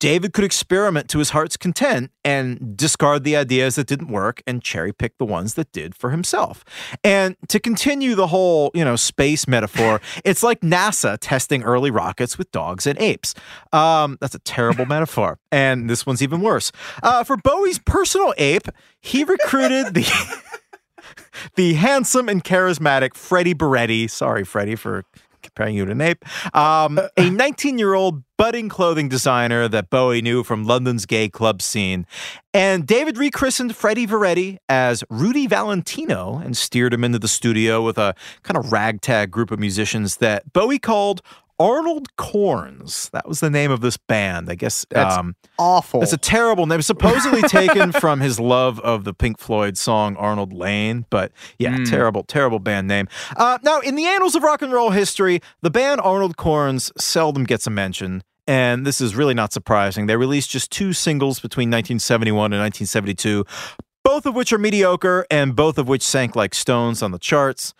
David could experiment to his heart's content and discard the ideas that didn't work and cherry pick the ones that did for himself. And to continue the whole, you know, space metaphor, it's like NASA testing early rockets with dogs and apes. Um, that's a terrible metaphor. And this one's even worse. Uh, for Bowie's personal ape, he recruited the the handsome and charismatic Freddie Burretti. Sorry, Freddie, for comparing you to an ape. Um, a 19 year old budding clothing designer that Bowie knew from London's gay club scene. And David rechristened Freddie Burretti as Rudy Valentino and steered him into the studio with a kind of ragtag group of musicians that Bowie called Arnold Corns. That was the name of this band. I guess That's um, Awful. it's a terrible name. Supposedly taken from his love of the Pink Floyd song Arnold Layne, but yeah, Mm. terrible, terrible band name. Uh, now, in the annals of rock and roll history, the band Arnold Corns seldom gets a mention. And this is really not surprising. They released just two singles between 1971 and 1972, both of which are mediocre and both of which sank like stones on the charts.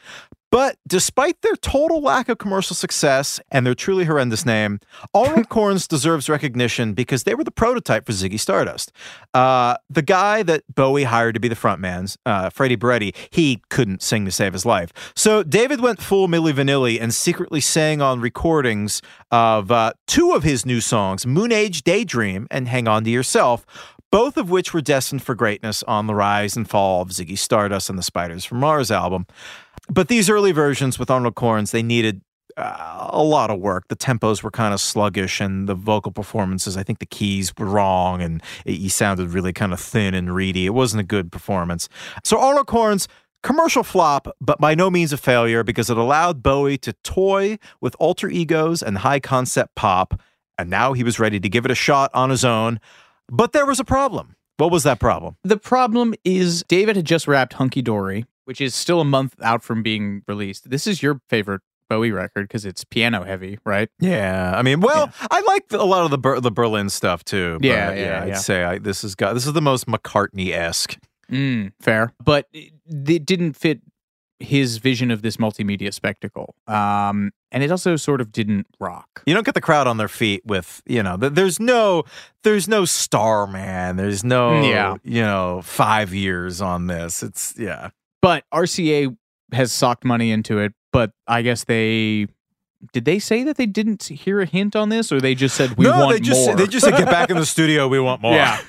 But despite their total lack of commercial success and their truly horrendous name, Arnold Corns deserves recognition because they were the prototype for Ziggy Stardust. Uh, the guy that Bowie hired to be the frontman, uh, Freddie Burretti, he couldn't sing to save his life. So David went full Milli Vanilli and secretly sang on recordings of uh, two of his new songs, Moon Age Daydream and Hang On to Yourself, both of which were destined for greatness on the rise and fall of Ziggy Stardust and the Spiders from Mars album. But these early versions with Arnold Corns, they needed uh, a lot of work. The tempos were kind of sluggish, and the vocal performances, I think the keys were wrong, and he sounded really kind of thin and reedy. It wasn't a good performance. So Arnold Corns, commercial flop, but by no means a failure because it allowed Bowie to toy with alter egos and high concept pop, and now he was ready to give it a shot on his own. But there was a problem. What was that problem? The problem is David had just wrapped Hunky Dory, which is still a month out from being released. This is your favorite Bowie record because it's piano heavy, right? Yeah, I mean, well, I like a lot of the Ber- the Berlin stuff too. but, Yeah, yeah, I'd yeah. say I, this is got this is the most McCartney esque. Mm, fair, but it, it didn't fit his vision of this multimedia spectacle. Um, and it also sort of didn't rock. You don't get the crowd on their feet with you know. th- There's no there's no Starman. There's no Yeah. you know five years on this. It's yeah. But RCA has socked money into it. But I guess they did they say that they didn't hear a hint on this, or they just said we no, want they just more? they just said get back in the studio. We want more. Yeah.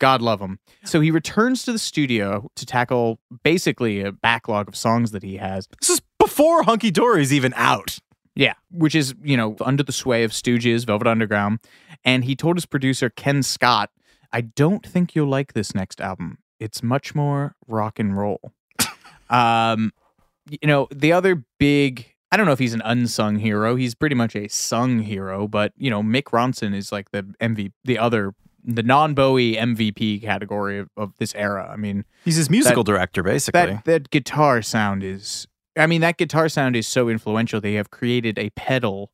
God love him. So he returns to the studio to tackle basically a backlog of songs that he has. This is before Hunky Dory's even out. Yeah, which is, you know, under the sway of Stooges, Velvet Underground. And he told his producer, Ken Scott, I don't think you'll like this next album. It's much more rock and roll. Um, you know, the other big, I don't know if he's an unsung hero. He's pretty much a sung hero, but, you know, Mick Ronson is like the MVP, the other, the non Bowie MVP category of, of this era. I mean, He's his musical director, basically. that that guitar sound is I mean that guitar sound is so influential they have created a pedal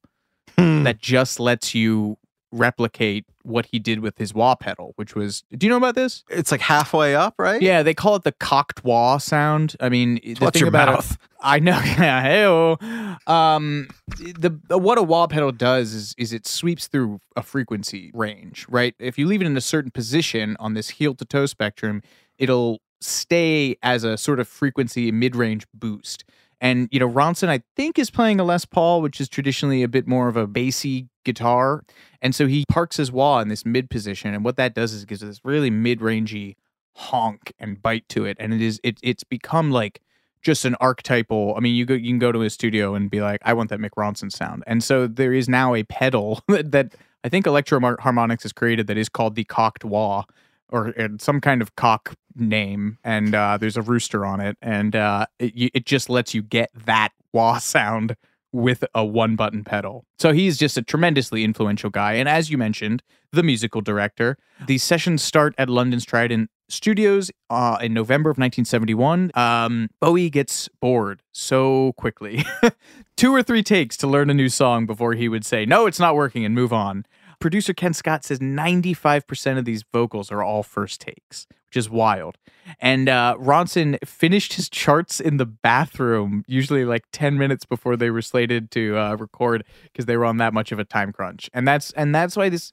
Hmm. that just lets you replicate what he did with his wah pedal which was do you know about this it's like halfway up, right? yeah they call it the cocked wah sound i mean the Watch thing your about it- mouth. I know. Hey-o. Um, the, the what a wah pedal does is is it sweeps through a frequency range, right? If you leave it in a certain position on this heel to toe spectrum, it'll stay as a sort of frequency mid range boost. And you know, Ronson, I think, is playing a Les Paul, which is traditionally a bit more of a bassy guitar, and so he parks his wah in this mid position, and what that does is gives it this really mid rangey honk and bite to it, and it is it it's become like just an archetypal. I mean, you go you can go to his studio and be like, I want that Mick Ronson sound, and so there is now a pedal that, that I think Electro Harmonics has created that is called the cocked wah, or some kind of cock name, and uh, there's a rooster on it, and uh, it it just lets you get that wah sound with a one button pedal. So he's just a tremendously influential guy. And as you mentioned, the musical director. The sessions start at London's Trident Studios uh, in November of 1971. Um, Bowie gets bored so quickly. Two or three takes to learn a new song before he would say, no, it's not working and move on. Producer Ken Scott says 95% of these vocals are all first takes, which is wild. And uh, Ronson finished his charts in the bathroom, usually like 10 minutes before they were slated to uh, record because they were on that much of a time crunch. And that's and that's why this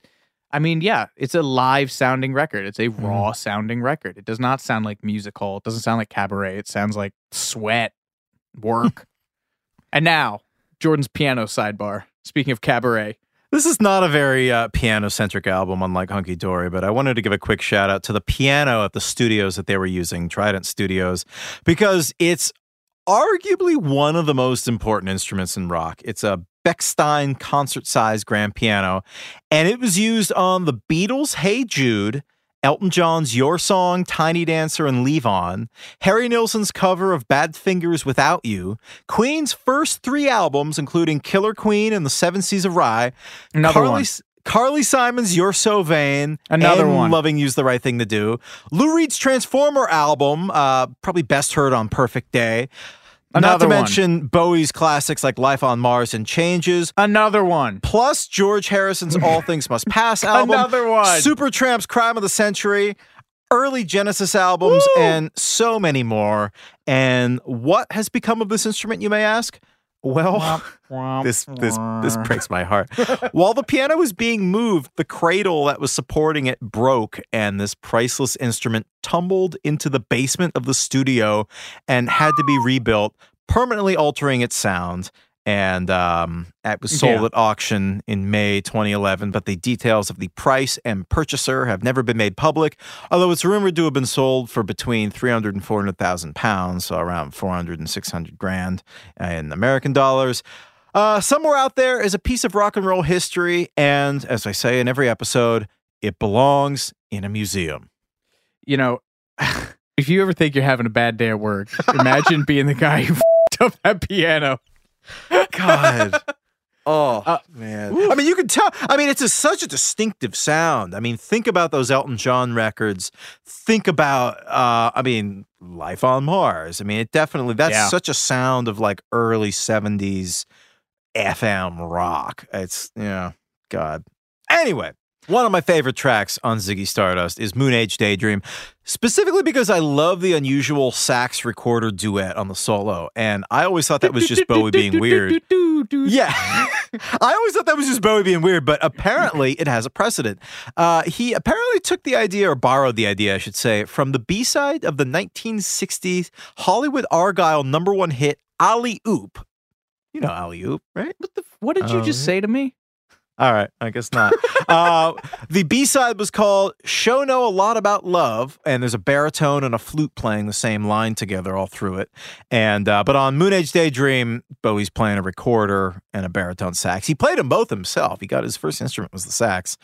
I mean, yeah, it's a live sounding record. It's a raw sounding record. It does not sound like musical. It doesn't sound like cabaret. It sounds like sweat, work. and now, Jordan's piano sidebar. Speaking of cabaret, This is not a very uh, piano centric album, unlike Hunky Dory, but I wanted to give a quick shout out to the piano at the studios that they were using, Trident Studios, because it's arguably one of the most important instruments in rock. It's a Bechstein concert sized grand piano, and it was used on the Beatles' Hey Jude Elton John's Your Song, Tiny Dancer, and Levon, Harry Nilsson's cover of Badfinger's Without You, Queen's first three albums, including Killer Queen and The Seven Seas of Rhye, Another Carly, one. Carly Simon's You're So Vain, Another one. Loving You's the Right Thing to Do, Lou Reed's Transformer album, uh, probably best heard on Perfect Day. Not to one. mention Bowie's classics like Life on Mars and Changes, Another one. plus George Harrison's All Things Must Pass album, Another one. Supertramp's Crime of the Century, early Genesis albums, and so many more. And what has become of this instrument, you may ask? Well, this this this breaks my heart. While the piano was being moved, the cradle that was supporting it broke, and this priceless instrument tumbled into the basement of the studio and had to be rebuilt, permanently altering its sound. And um, it was sold Yeah. at auction in May 2011, but the details of the price and purchaser have never been made public. Although it's rumored to have been sold for between 300 and 400,000 pounds, so around 400 and 600 grand in American dollars. Uh, somewhere out there is a piece of rock and roll history, and as I say in every episode, it belongs in a museum. You know, if you ever think you're having a bad day at work, imagine being the guy who f***ed up that piano. God. Oh Uh, man! I mean, you can tell. I mean, it's a, such a distinctive sound. I mean, think about those Elton John records. Think about, uh, I mean, Life on Mars. I mean, it definitely that's Yeah. such a sound of like early '70s FM rock. It's yeah, God. Anyway, one of my favorite tracks on Ziggy Stardust is Moon Age Daydream, specifically because I love the unusual sax recorder duet on the solo, and I always thought that was just Bowie being weird. Yeah. I always thought that was just Bowie being weird, but apparently it has a precedent. Uh, he apparently took the idea, or borrowed the idea, I should say, from the B side of the 1960s Hollywood Argyle number one hit, Alley Oop. You know Alley Oop, right? What the? What did you just say to me? All right, I guess not. uh, the B side was called Sho' Know a Lot About Love, and there's a baritone and a flute playing the same line together all through it. And uh, But on Moon Age Daydream, Bowie's playing a recorder and a baritone sax. He played them both himself. He got his first instrument was the sax.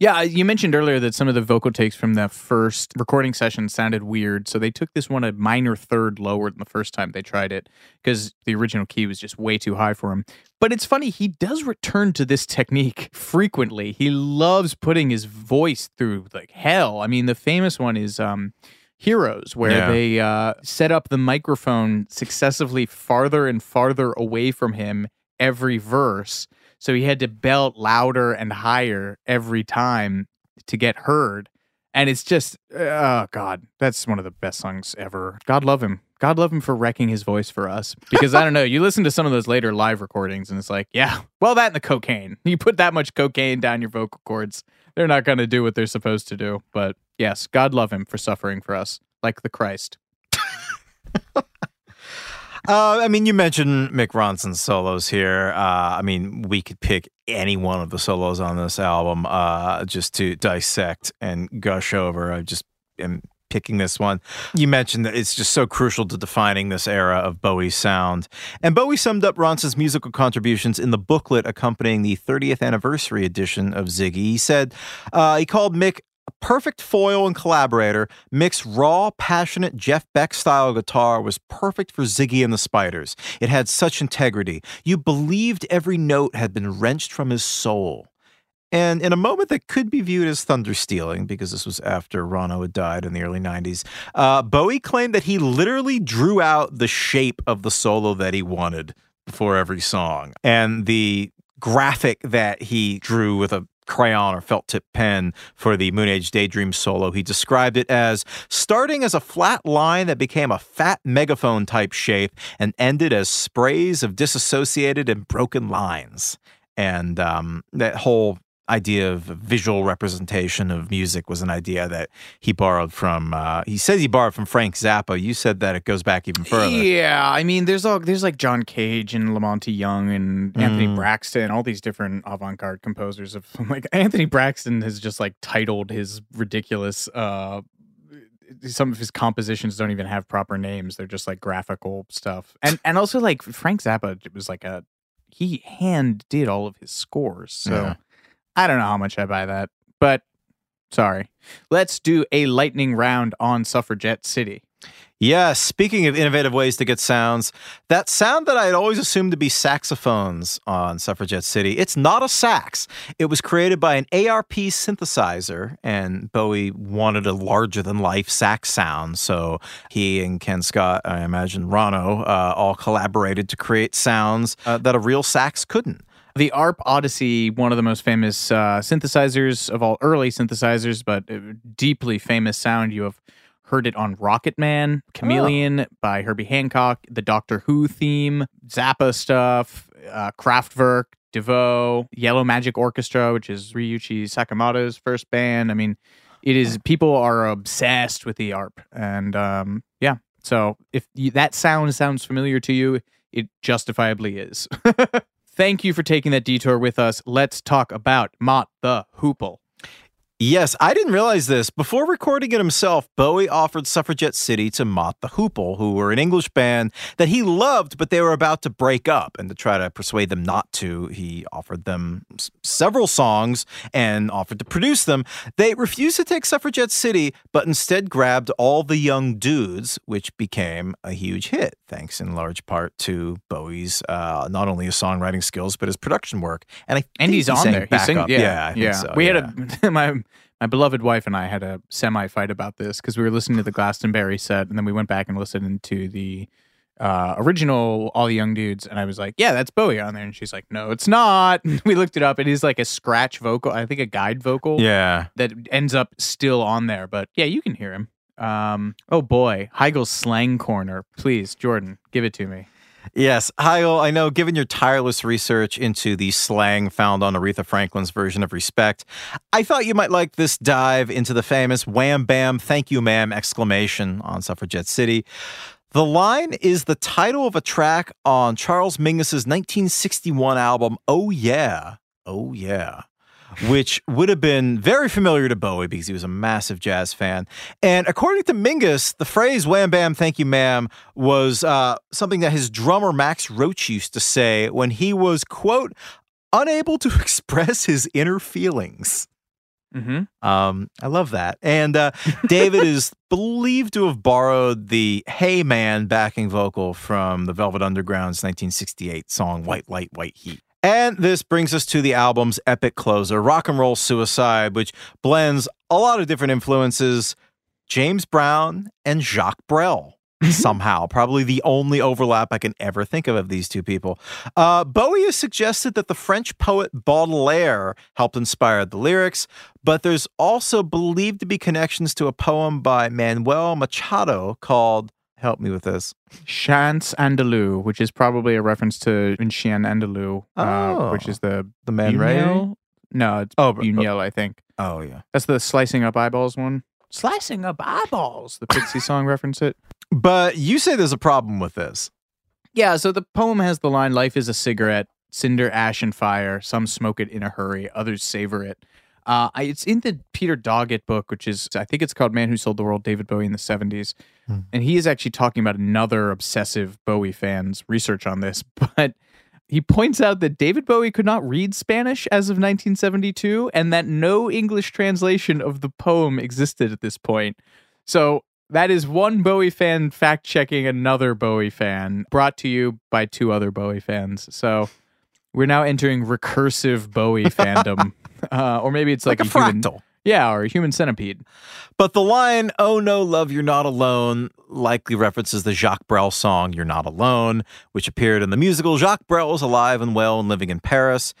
Yeah, you mentioned earlier that some of the vocal takes from the first recording session sounded weird, so they took this one a minor third lower than the first time they tried it because the original key was just way too high for him. But it's funny, he does return to this technique frequently. He loves putting his voice through like hell. I mean, the famous one is um Heroes, where Yeah. they uh, set up the microphone successively farther and farther away from him every verse. So he had to belt louder and higher every time to get heard. And it's just, oh God, that's one of the best songs ever. God love him. God love him for wrecking his voice for us. Because I don't know, you listen to some of those later live recordings and it's like, yeah, well, that and the cocaine. You put that much cocaine down your vocal cords, they're not going to do what they're supposed to do. But yes, God love him for suffering for us, like the Christ. Uh, I mean, you mentioned Mick Ronson's solos here. Uh, I mean, we could pick any one of the solos on this album uh, just to dissect and gush over. I just am picking this one. You mentioned that it's just so crucial to defining this era of Bowie's sound. And Bowie summed up Ronson's musical contributions in the booklet accompanying the 30th anniversary edition of Ziggy. He said uh, he called Mick a perfect foil and collaborator. Mick's raw, passionate Jeff Beck style guitar was perfect for Ziggy and the Spiders. It had such integrity. You believed every note had been wrenched from his soul. And in a moment that could be viewed as thunder stealing, because this was after Ronno had died in the early 90s, uh, Bowie claimed that he literally drew out the shape of the solo that he wanted before every song. And the graphic that he drew with a crayon or felt tip pen for the Moon Age Daydream solo. He described it as starting as a flat line that became a fat megaphone type shape and ended as sprays of disassociated and broken lines. And um, that whole idea of visual representation of music was an idea that he borrowed from uh, he says he borrowed from Frank Zappa. You said that it goes back even further. Yeah, I mean, there's all there's like John Cage and La Monte Young and Anthony Mm. Braxton, all these different avant-garde composers of like Anthony Braxton has just like titled his ridiculous uh some of his compositions don't even have proper names. They're just like graphical stuff. And and also like Frank Zappa was like a he hand did all of his scores. So Yeah. I don't know how much I buy that. But Sorry. Let's do a lightning round on Suffragette City. Yes, speaking of innovative ways to get sounds, that sound that I had always assumed to be saxophones on Suffragette City, it's not a sax. It was created by an ARP synthesizer, and Bowie wanted a larger than life sax sound. So he and Ken Scott, I imagine Ronno, uh, all collaborated to create sounds uh, that a real sax couldn't. The ARP Odyssey, one of the most famous uh, synthesizers of all early synthesizers, but uh, deeply famous sound. You have heard it on Rocket Man, Chameleon by Herbie Hancock, the Doctor Who theme, Zappa stuff, uh, Kraftwerk, Devo, Yellow Magic Orchestra, which is Ryuichi Sakamoto's first band. I mean, it is people are obsessed with the ARP, and um, yeah. So if you, that sound sounds familiar to you, it justifiably is. Thank you for taking that detour with us. Let's talk about Mott the Hoople. Yes, I didn't realize this. Before recording it himself, Bowie offered Suffragette City to Mott the Hoople, who were an English band that he loved, but they were about to break up. And to try to persuade them not to, he offered them s- several songs and offered to produce them. They refused to take Suffragette City, but instead grabbed All the Young Dudes, which became a huge hit, thanks in large part to Bowie's uh, not only his songwriting skills, but his production work. And I and he's he on there. He's backup. singing, yeah, yeah, I think yeah. so, we yeah. had a my my beloved wife and I had a semi fight about this because we were listening to the Glastonbury set, and then we went back and listened to the uh, original All the Young Dudes, and I was like, "Yeah, that's Bowie on there," and she's like, "No, it's not." we looked it up, and it's like a scratch vocal, I think a guide vocal, Yeah. that ends up still on there. But yeah, you can hear him. Um, oh boy, Heigl's slang corner, please, Jordan, give it to me. Yes, Heigl, I know given your tireless research into the slang found on Aretha Franklin's version of Respect, I thought you might like this dive into the famous wham bam thank you ma'am exclamation on Suffragette City. The line is the title of a track on Charles Mingus's 1961 album Oh Yeah, Oh Yeah which would have been very familiar to Bowie because he was a massive jazz fan. And according to Mingus, the phrase wham bam, thank you, ma'am, was uh, something that his drummer Max Roach used to say when he was, quote, unable to express his inner feelings. Mm-hmm. Um, I love that. And uh, David is believed to have borrowed the Hey Man backing vocal from the Velvet Underground's 1968 song White Light, White Heat. And this brings us to the album's epic closer, Rock and Roll Suicide, which blends a lot of different influences James Brown and Jacques Brel. Somehow, probably the only overlap I can ever think of of these two people. Uh, Bowie has suggested that the French poet Baudelaire helped inspire the lyrics, but there's also believed to be connections to a poem by Manuel Machado called, help me with this, Chants Andalou, which is probably a reference to Chien Andalou, uh, which Oh. is the the Man Ray. No, it's Oh, oh, but- Buñuel, I think. Oh, yeah. That's the slicing up eyeballs one. Slicing up eyeballs. The Pixie song reference it. But you say there's a problem with this. Yeah, so the poem has the line Life is a cigarette, cinder, ash, and fire. Some smoke it in a hurry, others savor it. Uh, I- it's in the Peter Doggett book, which is, I think it's called Man Who Sold the World, David Bowie in the 70s. And he is actually talking about another obsessive Bowie fan's research on this. But he points out that David Bowie could not read Spanish as of 1972 and that no English translation of the poem existed at this point. So that is one Bowie fan fact checking another Bowie fan, brought to you by two other Bowie fans. So we're now entering recursive Bowie fandom. Uh, or maybe it's like, Like a human- fractal. yeah, or a human centipede. But the line, Oh no, love, you're not alone, likely references the Jacques Brel song, You're Not Alone, which appeared in the musical Jacques Brel is Alive and Well and Living in Paris.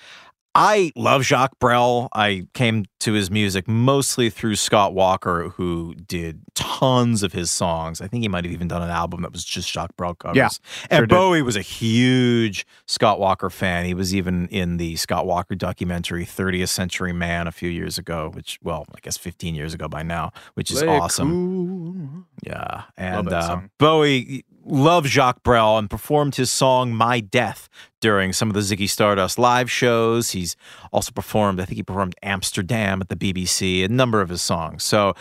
I love Jacques Brel. I came to his music mostly through Scott Walker, who did tons of his songs. I think he might have even done an album that was just Jacques Brel covers. Yeah, and sure did. Bowie was a huge Scott Walker fan. He was even in the Scott Walker documentary 30th Century Man a few years ago, which, well, I guess 15 years ago by now, which is Play awesome. Yeah. And uh. Bowie loved Jacques Brel and performed his song My Death during some of the Ziggy Stardust live shows. He's also performed, I think he performed Amsterdam at the BBC, a number of his songs. So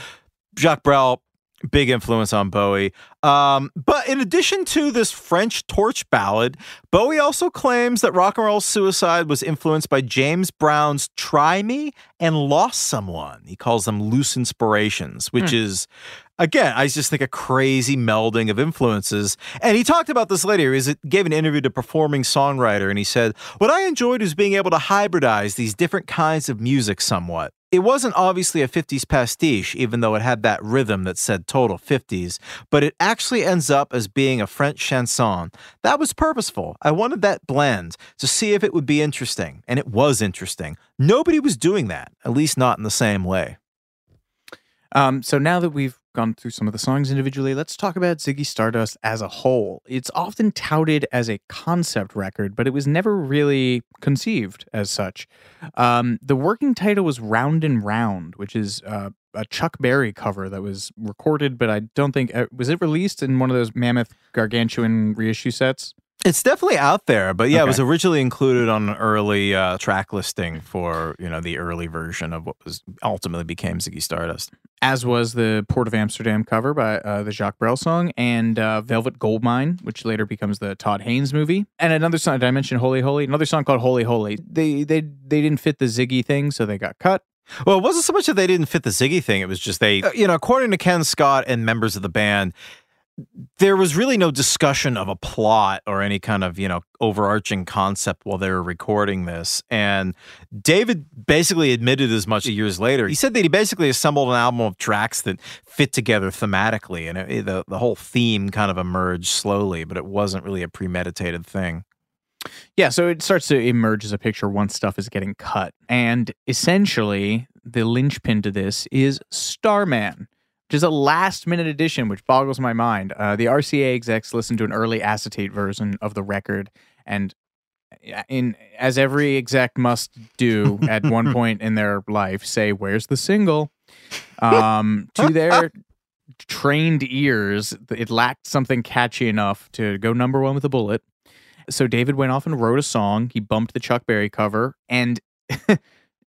Jacques Brel, big influence on Bowie. Um, but in addition to this French torch ballad, Bowie also claims that rock and roll suicide was influenced by James Brown's Try Me and Lost Someone. He calls them loose inspirations, which is, again, I just think a crazy melding of influences. And he talked about this later. He gave an interview to Performing Songwriter, and he said, What I enjoyed was being able to hybridize these different kinds of music somewhat. It wasn't obviously a 50s pastiche, even though it had that rhythm that said total 50s, but it actually ends up as being a French chanson. That was purposeful. I wanted that blend to see if it would be interesting, and it was interesting. Nobody was doing that, at least not in the same way. Um, so now that we've gone through some of the songs individually, let's talk about Ziggy Stardust as a whole. It's often touted as a concept record, but it was never really conceived as such. Um, the working title was Round and Round, which is uh, a Chuck Berry cover that was recorded, but I don't think uh, was it released in one of those mammoth gargantuan reissue sets. It's definitely out there, but yeah, Okay. it was originally included on an early uh, track listing for you know the early version of what was ultimately became Ziggy Stardust. as was the Port of Amsterdam cover by uh, the Jacques Brel song, and uh, Velvet Goldmine, which later becomes the Todd Haynes movie, and another song. Did I mention Holy Holy? Another song called Holy Holy. They they they didn't fit the Ziggy thing, so they got cut. Well, it wasn't so much that they didn't fit the Ziggy thing; it was just they, uh, you know, according to Ken Scott and members of the band. There was really no discussion of a plot or any kind of, you know, overarching concept while they were recording this. And David basically admitted as much years later. He said that he basically assembled an album of tracks that fit together thematically, and it, the the whole theme kind of emerged slowly, but it wasn't really a premeditated thing. Yeah, so it starts to emerge as a picture once stuff is getting cut, and essentially the linchpin to this is Starman. Which is a last minute addition, which boggles my mind. Uh, the RCA execs listened to an early acetate version of the record, and uh, in as every exec must do at one point in their life, say, "Where's the single?" Um, to their trained ears, it lacked something catchy enough to go number one with a bullet. So David went off and wrote a song. He bumped the Chuck Berry cover, and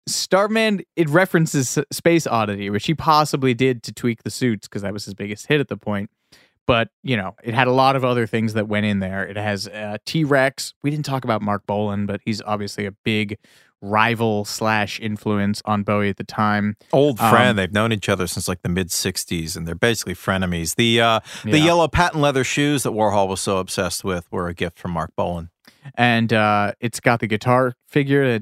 Starman it references Space Oddity, which he possibly did to tweak the suits because that was his biggest hit at the point. But you know, it had a lot of other things that went in there. It has uh, T Rex. We didn't talk about Marc Bolan, but he's obviously a big rival slash influence on Bowie at the time. Old Um, friend. They've known each other since like the mid '60s, and they're basically frenemies. The uh, the Yeah. yellow patent leather shoes that Warhol was so obsessed with were a gift from Marc Bolan. And uh, it's got the guitar figure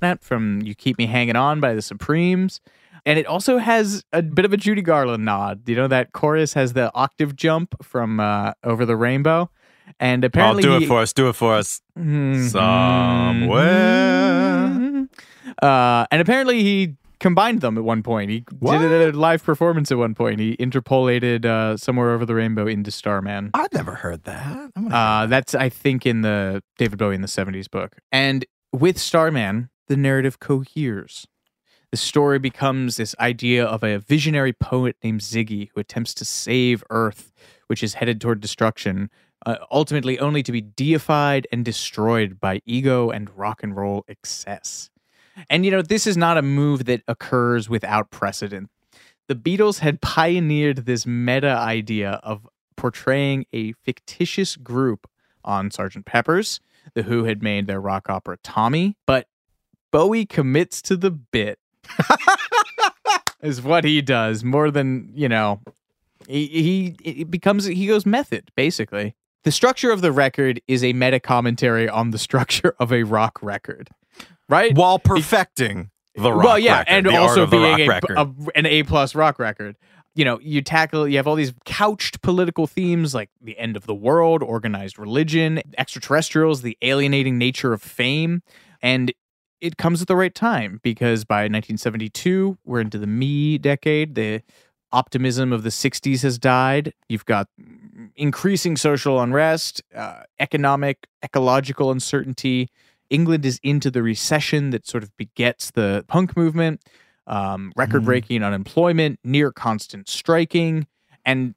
that from "You Keep Me Hanging On" by the Supremes, and it also has a bit of a Judy Garland nod. You know that chorus has the octave jump from uh, "Over the Rainbow," and apparently oh, do it for us. Do it for us. Mhm. Somewhere. Uh, and apparently he combined them at one point. He What? did a live performance at one point. He interpolated uh, "Somewhere Over the Rainbow" into "Starman." I've never heard that. Uh, that's I think in the David Bowie in the '70s book. And with Starman, the narrative coheres. The story becomes this idea of a visionary poet named Ziggy who attempts to save Earth, which is headed toward destruction, uh, ultimately only to be deified and destroyed by ego and rock and roll excess. And you know, this is not a move that occurs without precedent. The Beatles had pioneered this meta idea of portraying a fictitious group on Sgt. Pepper's. The Who had made their rock opera Tommy, but Bowie commits to the bit. is what he does more than, you know, he, he becomes he goes method basically. The structure of the record is a meta commentary on the structure of a rock record. Right? While perfecting the rock well, yeah, record, and also being a, a- an A plus rock record. You know, you tackle, you have all these couched political themes like the end of the world, organized religion, extraterrestrials, the alienating nature of fame, and it comes at the right time because by 1972 we're into the me decade. The optimism of the 60s has died. You've got increasing social unrest, uh, economic, ecological uncertainty. England is into the recession that sort of begets the punk movement, um, record breaking unemployment, near constant striking, and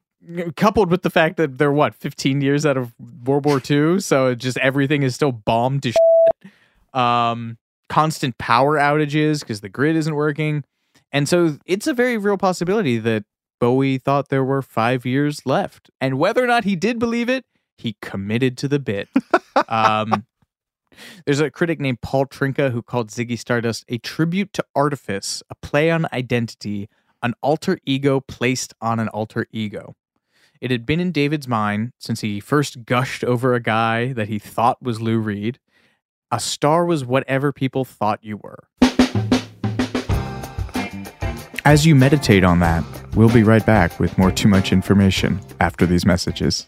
coupled with the fact that they're what 15 years out of World War II, so just everything is still bombed to shit. Um, constant power outages because the grid isn't working, and so it's a very real possibility that Bowie thought there were five years left. And whether or not he did believe it, he committed to the bit. um, there's a critic named Paul Trynka who called Ziggy Stardust a tribute to artifice, a play on identity, an alter ego placed on an alter ego. It had been in David's mind since he first gushed over a guy that he thought was Lou Reed. A star was whatever people thought you were. As you meditate on that, we'll be right back with more Too Much Information after these messages.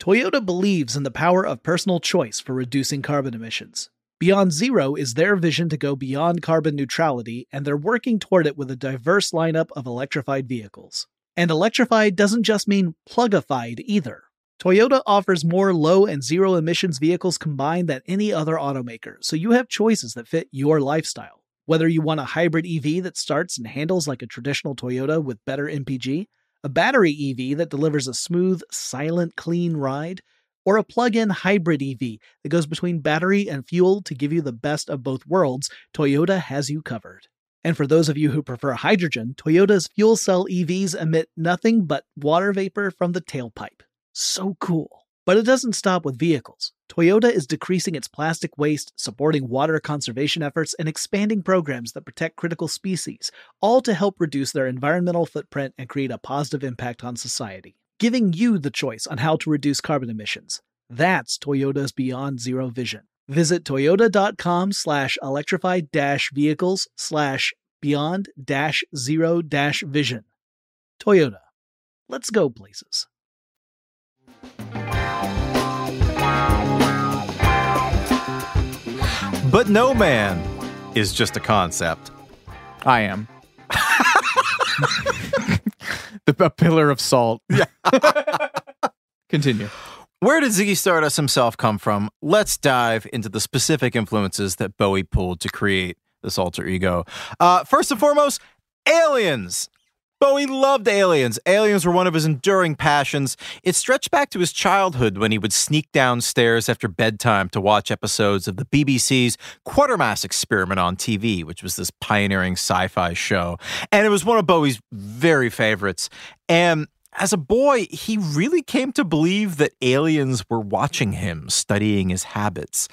Toyota believes in the power of personal choice for reducing carbon emissions. Beyond Zero is their vision to go beyond carbon neutrality, and they're working toward it with a diverse lineup of electrified vehicles. And electrified doesn't just mean plugified either. Toyota offers more low and zero emissions vehicles combined than any other automaker, so you have choices that fit your lifestyle. Whether you want a hybrid EV that starts and handles like a traditional Toyota with better MPG, a battery EV that delivers a smooth, silent, clean ride, or a plug in hybrid EV that goes between battery and fuel to give you the best of both worlds, Toyota has you covered. And for those of you who prefer hydrogen, Toyota's fuel cell EVs emit nothing but water vapor from the tailpipe. So cool. But it doesn't stop with vehicles. Toyota is decreasing its plastic waste, supporting water conservation efforts, and expanding programs that protect critical species, all to help reduce their environmental footprint and create a positive impact on society, giving you the choice on how to reduce carbon emissions. That's Toyota's Beyond Zero vision. Visit toyota.com slash electrified dash vehicles slash beyond dash zero dash vision. Toyota. Let's go places. But no man is just a concept. I am. the a pillar of salt. Continue. Where did Ziggy Stardust himself come from? Let's dive into the specific influences that Bowie pulled to create this alter ego. Uh, first and foremost, aliens. Bowie loved aliens. Aliens were one of his enduring passions. It stretched back to his childhood when he would sneak downstairs after bedtime to watch episodes of the BBC's Quatermass Experiment on TV, which was this pioneering sci fi show. And it was one of Bowie's very favorites. And as a boy, he really came to believe that aliens were watching him, studying his habits.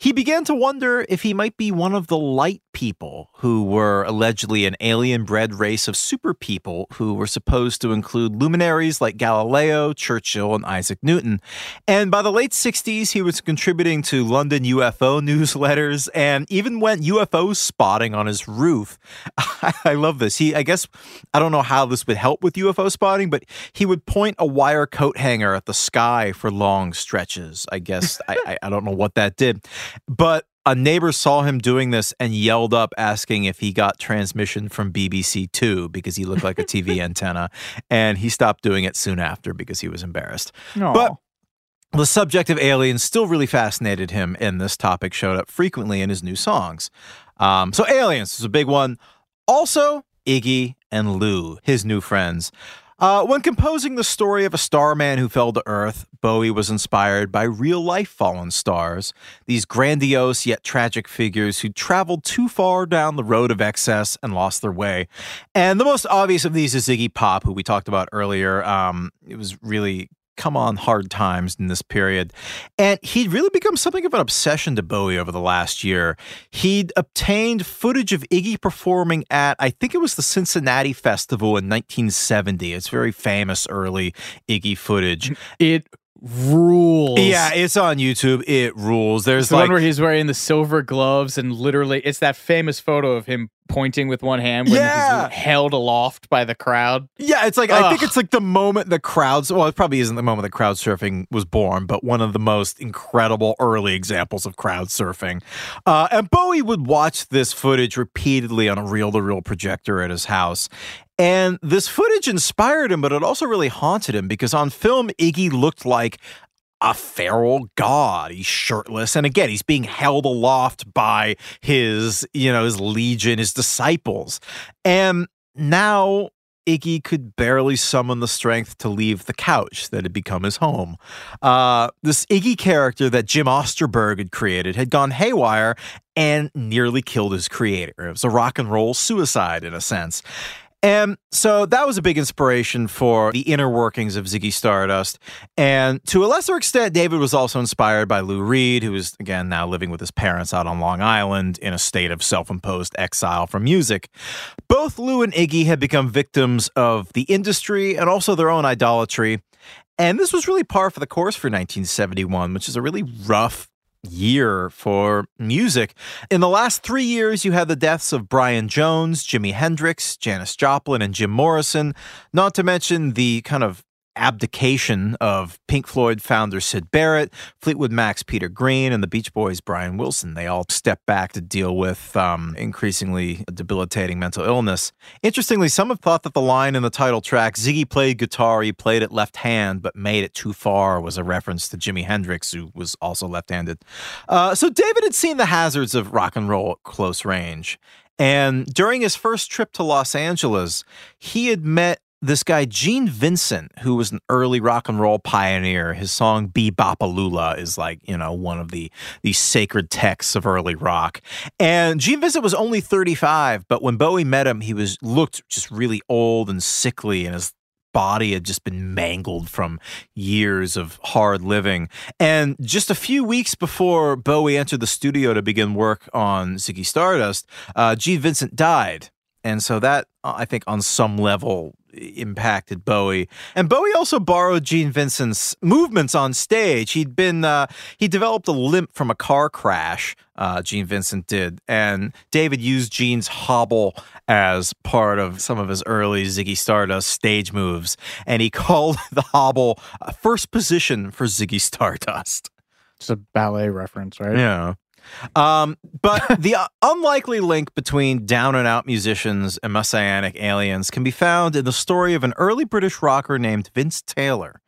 He began to wonder if he might be one of the light people who were allegedly an alien bred race of super people who were supposed to include luminaries like Galileo, Churchill, and Isaac Newton. And by the late 60s, he was contributing to London UFO newsletters and even went UFO spotting on his roof. I love this. He, I guess, I don't know how this would help with UFO spotting, but he would point a wire coat hanger at the sky for long stretches. I guess, I, I don't know what that did. But a neighbor saw him doing this and yelled up asking if he got transmission from BBC Two because he looked like a TV antenna. And he stopped doing it soon after because he was embarrassed. Aw. But the subject of aliens still really fascinated him, and this topic showed up frequently in his new songs. Um, so, aliens is a big one. Also, Iggy and Lou, his new friends. Uh, when composing the story of a starman who fell to Earth, Bowie was inspired by real life fallen stars, these grandiose yet tragic figures who traveled too far down the road of excess and lost their way. And the most obvious of these is Ziggy Pop, who we talked about earlier. Um, it was really come on hard times in this period. And he'd really become something of an obsession to Bowie over the last year. He'd obtained footage of Iggy performing at, I think it was the Cincinnati Festival in 1970. It's very famous early Iggy footage. It rules. Yeah, it's on YouTube. It rules. There's It's the like one where he's wearing the silver gloves and literally it's that famous photo of him pointing with one hand when Yeah. he's held aloft by the crowd. Yeah, it's like I think it's like the moment the crowds. Well, it probably isn't the moment the crowd surfing was born, but one of the most incredible early examples of crowd surfing. Uh, and Bowie would watch this footage repeatedly on a reel-to-reel projector at his house. And this footage inspired him, but it also really haunted him because on film, Iggy looked like a feral god. He's shirtless. And again, he's being held aloft by his, you know, his legion, his disciples. And now Iggy could barely summon the strength to leave the couch that had become his home. Uh, this Iggy character that Jim Osterberg had created had gone haywire and nearly killed his creator. It was a rock and roll suicide in a sense. And so that was a big inspiration for the inner workings of Ziggy Stardust. And to a lesser extent, David was also inspired by Lou Reed, who is, again, now living with his parents out on Long Island in a state of self imposed exile from music. Both Lou and Iggy had become victims of the industry and also their own idolatry. And this was really par for the course for 1971, which is a really rough year for music. In the last three years, you had the deaths of Brian Jones, Jimi Hendrix, Janis Joplin, and Jim Morrison, not to mention the kind of abdication of Pink Floyd founder Syd Barrett, Fleetwood Mac's Peter Green, and the Beach Boys' Brian Wilson. They all stepped back to deal with um, increasingly debilitating mental illness. Interestingly, some have thought that the line in the title track, Ziggy played guitar, he played it left hand, but made it too far, was a reference to Jimi Hendrix, who was also left handed. Uh, so David had seen the hazards of rock and roll at close range. And during his first trip to Los Angeles, he had met this guy Gene Vincent, who was an early rock and roll pioneer. His song "Be-Bop-A-Lula" is like you know one of the the sacred texts of early rock. And Gene Vincent was only 35, but when Bowie met him, he was looked just really old and sickly, and his body had just been mangled from years of hard living. And just a few weeks before Bowie entered the studio to begin work on Ziggy Stardust, uh, Gene Vincent died. And so that, uh, I think, on some level impacted Bowie. And Bowie also borrowed Gene Vincent's movements on stage. He'd been, uh, he developed a limp from a car crash, uh, Gene Vincent did. And David used Gene's hobble as part of some of his early Ziggy Stardust stage moves. And he called the hobble uh, first position for Ziggy Stardust. It's a ballet reference, right? Yeah. Um, but the uh, unlikely link between down and out musicians and messianic aliens can be found in the story of an early British rocker named Vince Taylor.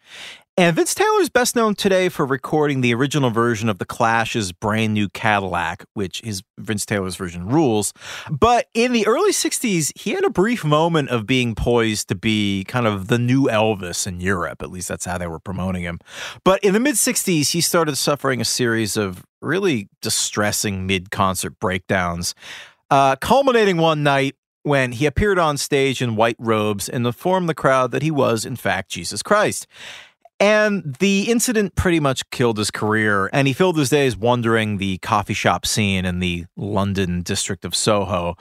And Vince Taylor is best known today for recording the original version of The Clash's Brand New Cadillac, which is Vince Taylor's version rules. But in the early 60s, he had a brief moment of being poised to be kind of the new Elvis in Europe. At least that's how they were promoting him. But in the mid 60s, he started suffering a series of really distressing mid concert breakdowns, uh, culminating one night when he appeared on stage in white robes and informed the crowd that he was, in fact, Jesus Christ. And the incident pretty much killed his career, and he filled his days wandering the coffee shop scene in the London district of Soho,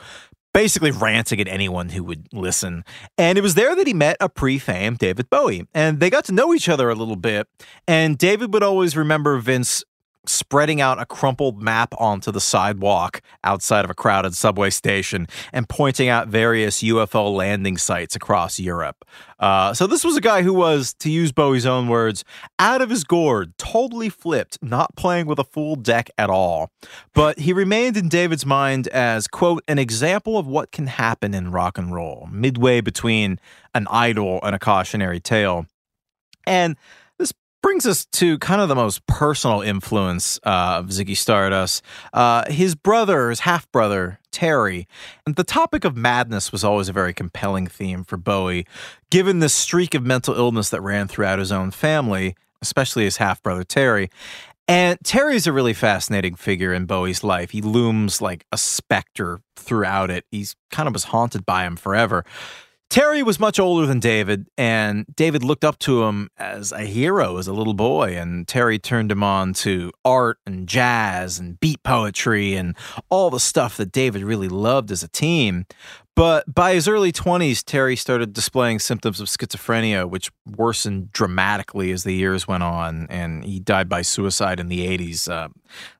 basically ranting at anyone who would listen. And it was there that he met a pre fame David Bowie, and they got to know each other a little bit. And David would always remember Vince spreading out a crumpled map onto the sidewalk outside of a crowded subway station and pointing out various UFO landing sites across Europe. Uh, so, this was a guy who was, to use Bowie's own words, out of his gourd, totally flipped, not playing with a full deck at all. But he remained in David's mind as, quote, an example of what can happen in rock and roll, midway between an idol and a cautionary tale. And brings us to kind of the most personal influence uh, of Ziggy Stardust. Uh, his brother, his half brother, Terry. And the topic of madness was always a very compelling theme for Bowie, given the streak of mental illness that ran throughout his own family, especially his half brother Terry. And Terry's a really fascinating figure in Bowie's life. He looms like a specter throughout it. He's kind of was haunted by him forever. Terry was much older than David, and David looked up to him as a hero as a little boy. And Terry turned him on to art and jazz and beat poetry and all the stuff that David really loved as a teen. But by his early 20s, Terry started displaying symptoms of schizophrenia, which worsened dramatically as the years went on. And he died by suicide in the 80s, uh,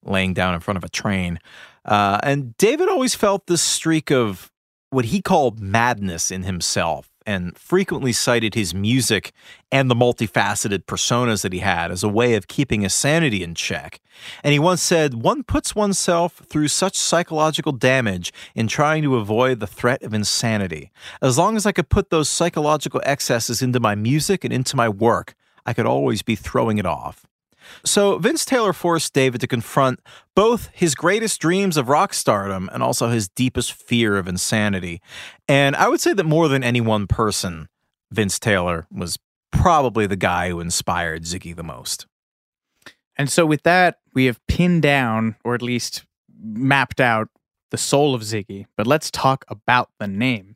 laying down in front of a train. Uh, and David always felt this streak of what he called madness in himself and frequently cited his music and the multifaceted personas that he had as a way of keeping his sanity in check. And he once said, One puts oneself through such psychological damage in trying to avoid the threat of insanity. As long as I could put those psychological excesses into my music and into my work, I could always be throwing it off. So Vince Taylor forced David to confront both his greatest dreams of rock stardom and also his deepest fear of insanity. And I would say that more than any one person, Vince Taylor was probably the guy who inspired Ziggy the most. And so with that, we have pinned down, or at least mapped out, the soul of Ziggy. But let's talk about the name.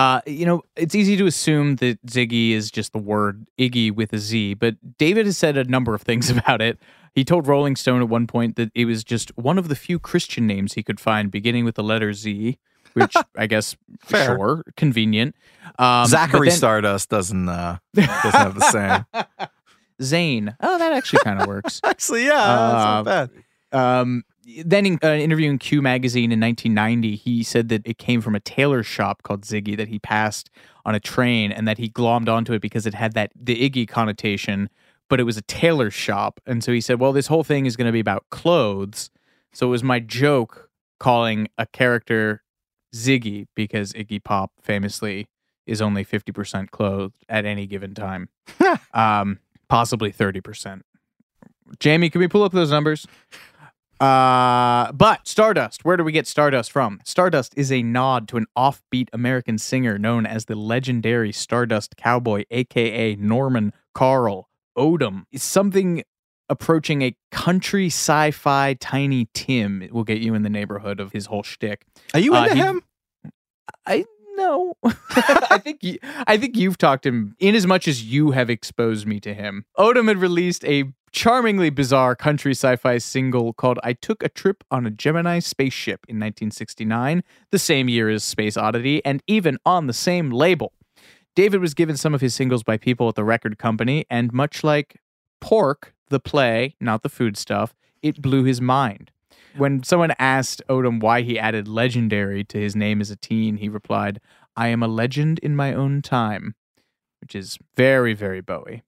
Uh, you know, it's easy to assume that Ziggy is just the word Iggy with a Z, but David has said a number of things about it. He told Rolling Stone at one point that it was just one of the few Christian names he could find beginning with the letter Z, which I guess Fair. sure, convenient. Um, Zachary then- Stardust doesn't uh, doesn't have the same. Zane. Oh, that actually kind of works. Actually, yeah, that's Uh, not bad. Um, then in an interview in Q magazine in 1990, he said that it came from a tailor shop called Ziggy that he passed on a train, and that he glommed onto it because it had that the Iggy connotation, but it was a tailor shop, and so he said, "Well, this whole thing is going to be about clothes." So it was my joke calling a character Ziggy because Iggy Pop famously is only 50% clothed at any given time, um, possibly 30%. Jamie, can we pull up those numbers? Uh, but Stardust, where do we get Stardust from? Stardust is a nod to an offbeat American singer known as the legendary Stardust Cowboy, aka Norman Carl Odom. It's something approaching a country sci-fi Tiny Tim. Will get you in the neighborhood of his whole shtick. Are you Uh, into he- him? I no. I think you, I think you've talked him in as much as you have exposed me to him. Odom had released a charmingly bizarre country sci-fi single called "I Took a Trip on a Gemini Spaceship" in 1969, the same year as Space Oddity, and even on the same label. David was given some of his singles by people at the record company, and much like Pork, the play, not the food stuff, it blew his mind. When someone asked Odom why he added legendary to his name as a teen, he replied, I am a legend in my own time, which is very, very Bowie.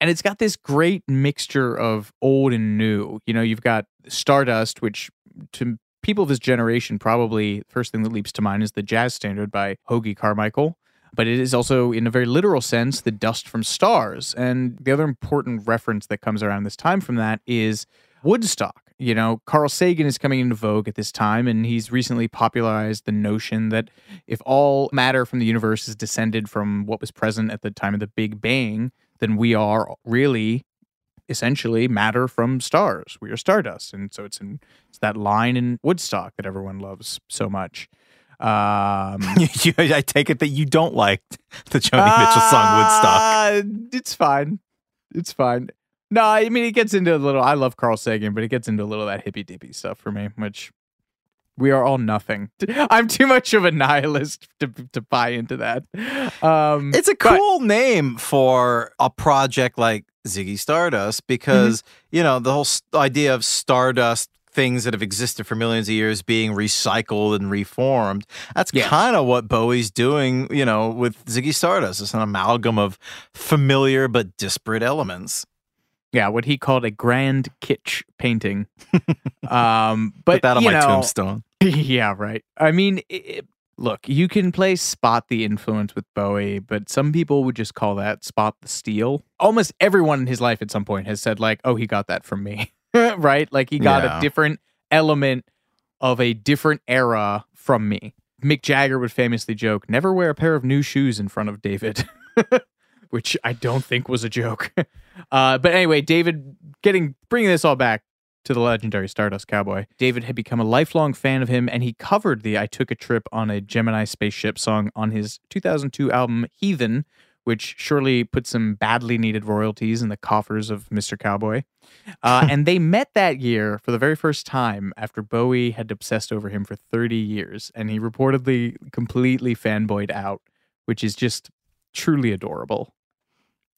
And it's got this great mixture of old and new. You know, you've got Stardust, which to people of this generation, probably first thing that leaps to mind is the jazz standard by Hoagy Carmichael. But it is also, in a very literal sense, the dust from stars. And the other important reference that comes around this time from that is Woodstock. You know, Carl Sagan is coming into vogue at this time, and he's recently popularized the notion that if all matter from the universe is descended from what was present at the time of the Big Bang, then we are really essentially matter from stars. We are stardust. And so it's in it's that line in Woodstock that everyone loves so much. Um You- I take it that you don't like the Joni Mitchell song Woodstock. uh, It's fine. It's fine. No, I mean it gets into a little. I love Carl Sagan, but it gets into a little of that hippy dippy stuff for me, which we are all nothing. I'm too much of a nihilist to to buy into that. Um, It's a but- cool name for a project like Ziggy Stardust because, Mm-hmm. you know, the whole idea of Stardust things that have existed for millions of years being recycled and reformed. That's Yeah. kind of what Bowie's doing, you know, with Ziggy Stardust. It's an amalgam of familiar but disparate elements. Yeah, what he called a grand kitsch painting. um, but Put that on you my know, tombstone. yeah, right. I mean, it, look, you can play spot the influence with Bowie, but some people would just call that spot the steal. Almost everyone in his life at some point has said, like, oh, he got that from me, right? Like he got Yeah. a different element of a different era from me. Mick Jagger would famously joke, "Never wear a pair of new shoes in front of David," which I don't think was a joke. Uh, but anyway, David getting bringing this all back to the legendary Stardust Cowboy. David had become a lifelong fan of him, and he covered the "I Took a Trip on a Gemini Spaceship" song on his 2002 album "Heathen." Which surely put some badly needed royalties in the coffers of Mr. Cowboy. Uh, and they met that year for the very first time after Bowie had obsessed over him for 30 years. And he reportedly completely fanboyed out, which is just truly adorable.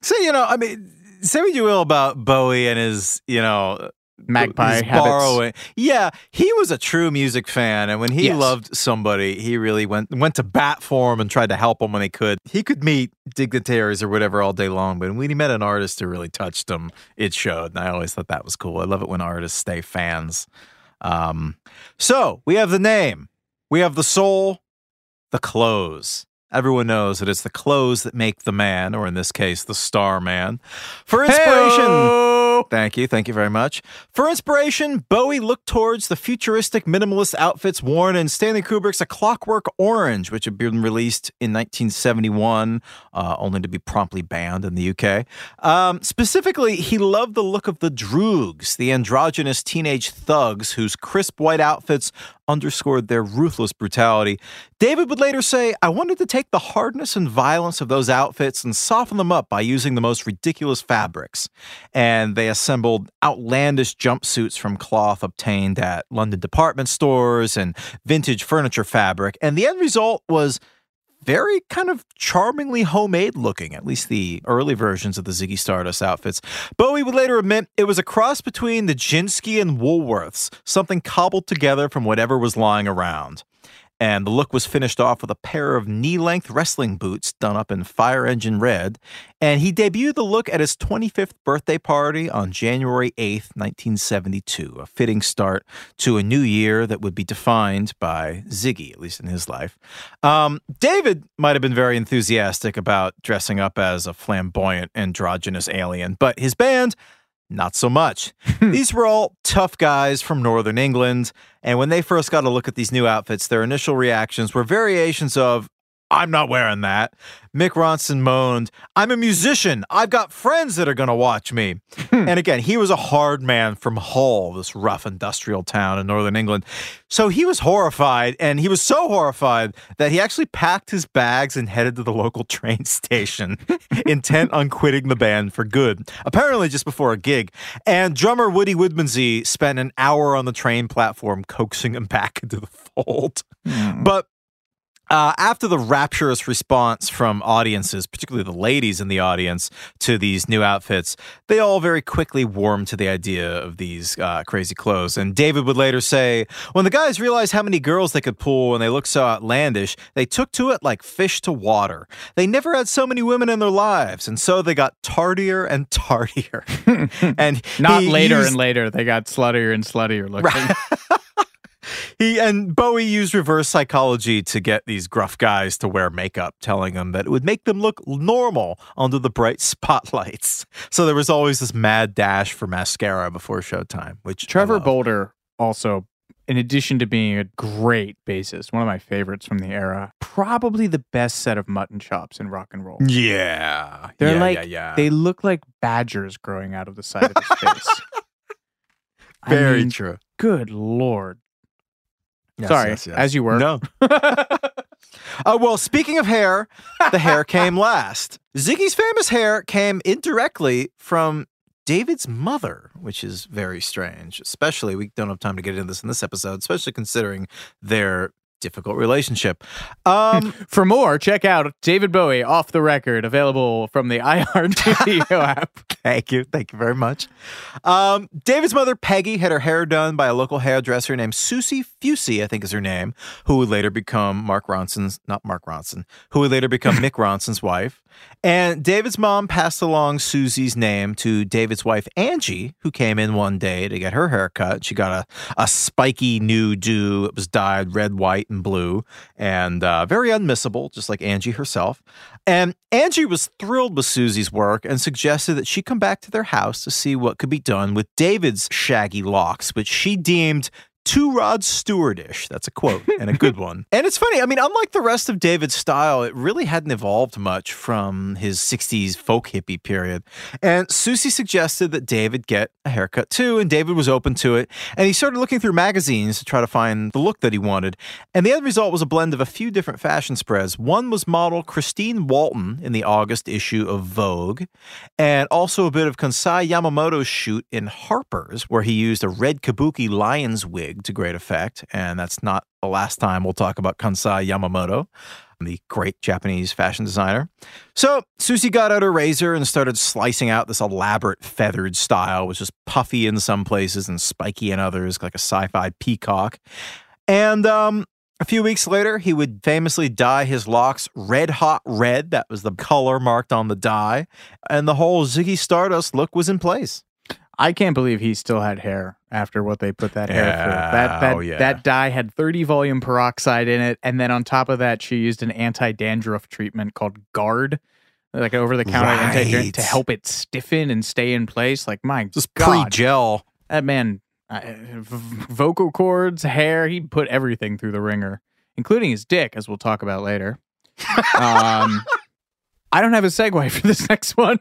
So, you know, I mean, say what you will about Bowie and his, you know, Magpie his habits. borrowing. Yeah, he was a true music fan, and when he Yes. loved somebody, he really went went to bat for him and tried to help him when he could. He could meet dignitaries or whatever all day long, but when he met an artist who really touched him, it showed. And I always thought that was cool. I love it when artists stay fans. Um, so we have the name, we have the soul, the clothes. Everyone knows that it's the clothes that make the man, or in this case, the star man. For inspiration, thank you, thank you very much. For inspiration, Bowie looked towards the futuristic minimalist outfits worn in Stanley Kubrick's A Clockwork Orange, which had been released in 1971, uh, only to be promptly banned in the UK. Um, specifically, he loved the look of the Droogs, the androgynous teenage thugs whose crisp white outfits underscored their ruthless brutality. David would later say, I wanted to take the hardness and violence of those outfits and soften them up by using the most ridiculous fabrics. And they assembled outlandish jumpsuits from cloth obtained at London department stores and vintage furniture fabric. And the end result was very kind of charmingly homemade looking, at least the early versions of the Ziggy Stardust outfits. Bowie would later admit it was a cross between Nijinsky and Woolworths, something cobbled together from whatever was lying around. And the look was finished off with a pair of knee length wrestling boots done up in fire engine red. And he debuted the look at his 25th birthday party on January 8th, 1972, a fitting start to a new year that would be defined by Ziggy, at least in his life. Um, David might have been very enthusiastic about dressing up as a flamboyant, androgynous alien, but his band, not so much. these were all tough guys from Northern England, and when they first got a look at these new outfits, their initial reactions were variations of, I'm not wearing that. Mick Ronson moaned, I'm a musician. I've got friends that are going to watch me. Hmm. and again, he was a hard man from Hull, this rough industrial town in Northern England. So he was horrified, and he was so horrified that he actually packed his bags and headed to the local train station, intent on quitting the band for good, apparently just before a gig. And drummer Woody Woodmansey spent an hour on the train platform coaxing him back into the fold. Hmm. But uh, after the rapturous response from audiences, particularly the ladies in the audience, to these new outfits, they all very quickly warmed to the idea of these uh, crazy clothes. And David would later say, when the guys realized how many girls they could pull and they looked so outlandish, they took to it like fish to water. They never had so many women in their lives, and so they got tardier and tardier. and Not later used- and later. They got sluttier and sluttier looking. He and Bowie used reverse psychology to get these gruff guys to wear makeup, telling them that it would make them look normal under the bright spotlights. So there was always this mad dash for mascara before showtime, which Trevor. Bolder also, in addition to being a great bassist, one of my favorites from the era, probably the best set of mutton chops in rock and roll. Yeah, They're yeah, like yeah, yeah. they look like badgers growing out of the side of his face. I very mean, true. Good lord. Yes, Sorry, yes, yes. as you were. No. Uh, well, speaking of hair, the hair came last. Ziggy's famous hair came indirectly from David's mother, which is very strange. Especially, we don't have time to get into this in this episode, especially considering their difficult relationship. Um, For more, check out David Bowie off the record, available from the iHeartRadio app. Thank you. Thank you very much. Um, David's mother, Peggy, had her hair done by a local hairdresser named Suzi Fussey, I think is her name, who would later become Mark Ronson's, not Mark Ronson, who would later become Mick Ronson's wife. And David's mom passed along Suzi's name to David's wife, Angie, who came in one day to get her hair cut. She got a, a spiky new do. It was dyed red, white, and blue, and uh, very unmissable, just like Angie herself. And Angie was thrilled with Suzi's work and suggested that she come back to their house to see what could be done with David's shaggy locks, which she deemed too Rod Stewartish. That's a quote and a good one. And it's funny. I mean, unlike the rest of David's style, it really hadn't evolved much from his 60s folk hippie period. And Suzi suggested that David get a haircut too, and David was open to it. And he started looking through magazines to try to find the look that he wanted. And the end result was a blend of a few different fashion spreads. One was model Christine Walton in the August issue of Vogue, and also a bit of Kansai Yamamoto's shoot in Harper's, where he used a red kabuki lion's wig to great effect. And that's not the last time we'll talk about Kansai Yamamoto, the great Japanese fashion designer. So Suzi got out her razor and started slicing out this elaborate feathered style, which is puffy in some places and spiky in others, like a sci fi peacock. And um, a few weeks later, he would famously dye his locks red hot red. That was the color marked on the dye. And the whole Ziggy Stardust look was in place. I can't believe he still had hair after what they put that hair through. That that oh, yeah. that dye had 30 volume peroxide in it, and then on top of that, she used an anti dandruff treatment called Gard, like over the counter anti Right. to help it stiffen and stay in place. Like my Just God, pre gel. that man, vocal cords, hair, he put everything through the wringer, including his dick, as we'll talk about later. um, I don't have a segue for this next one.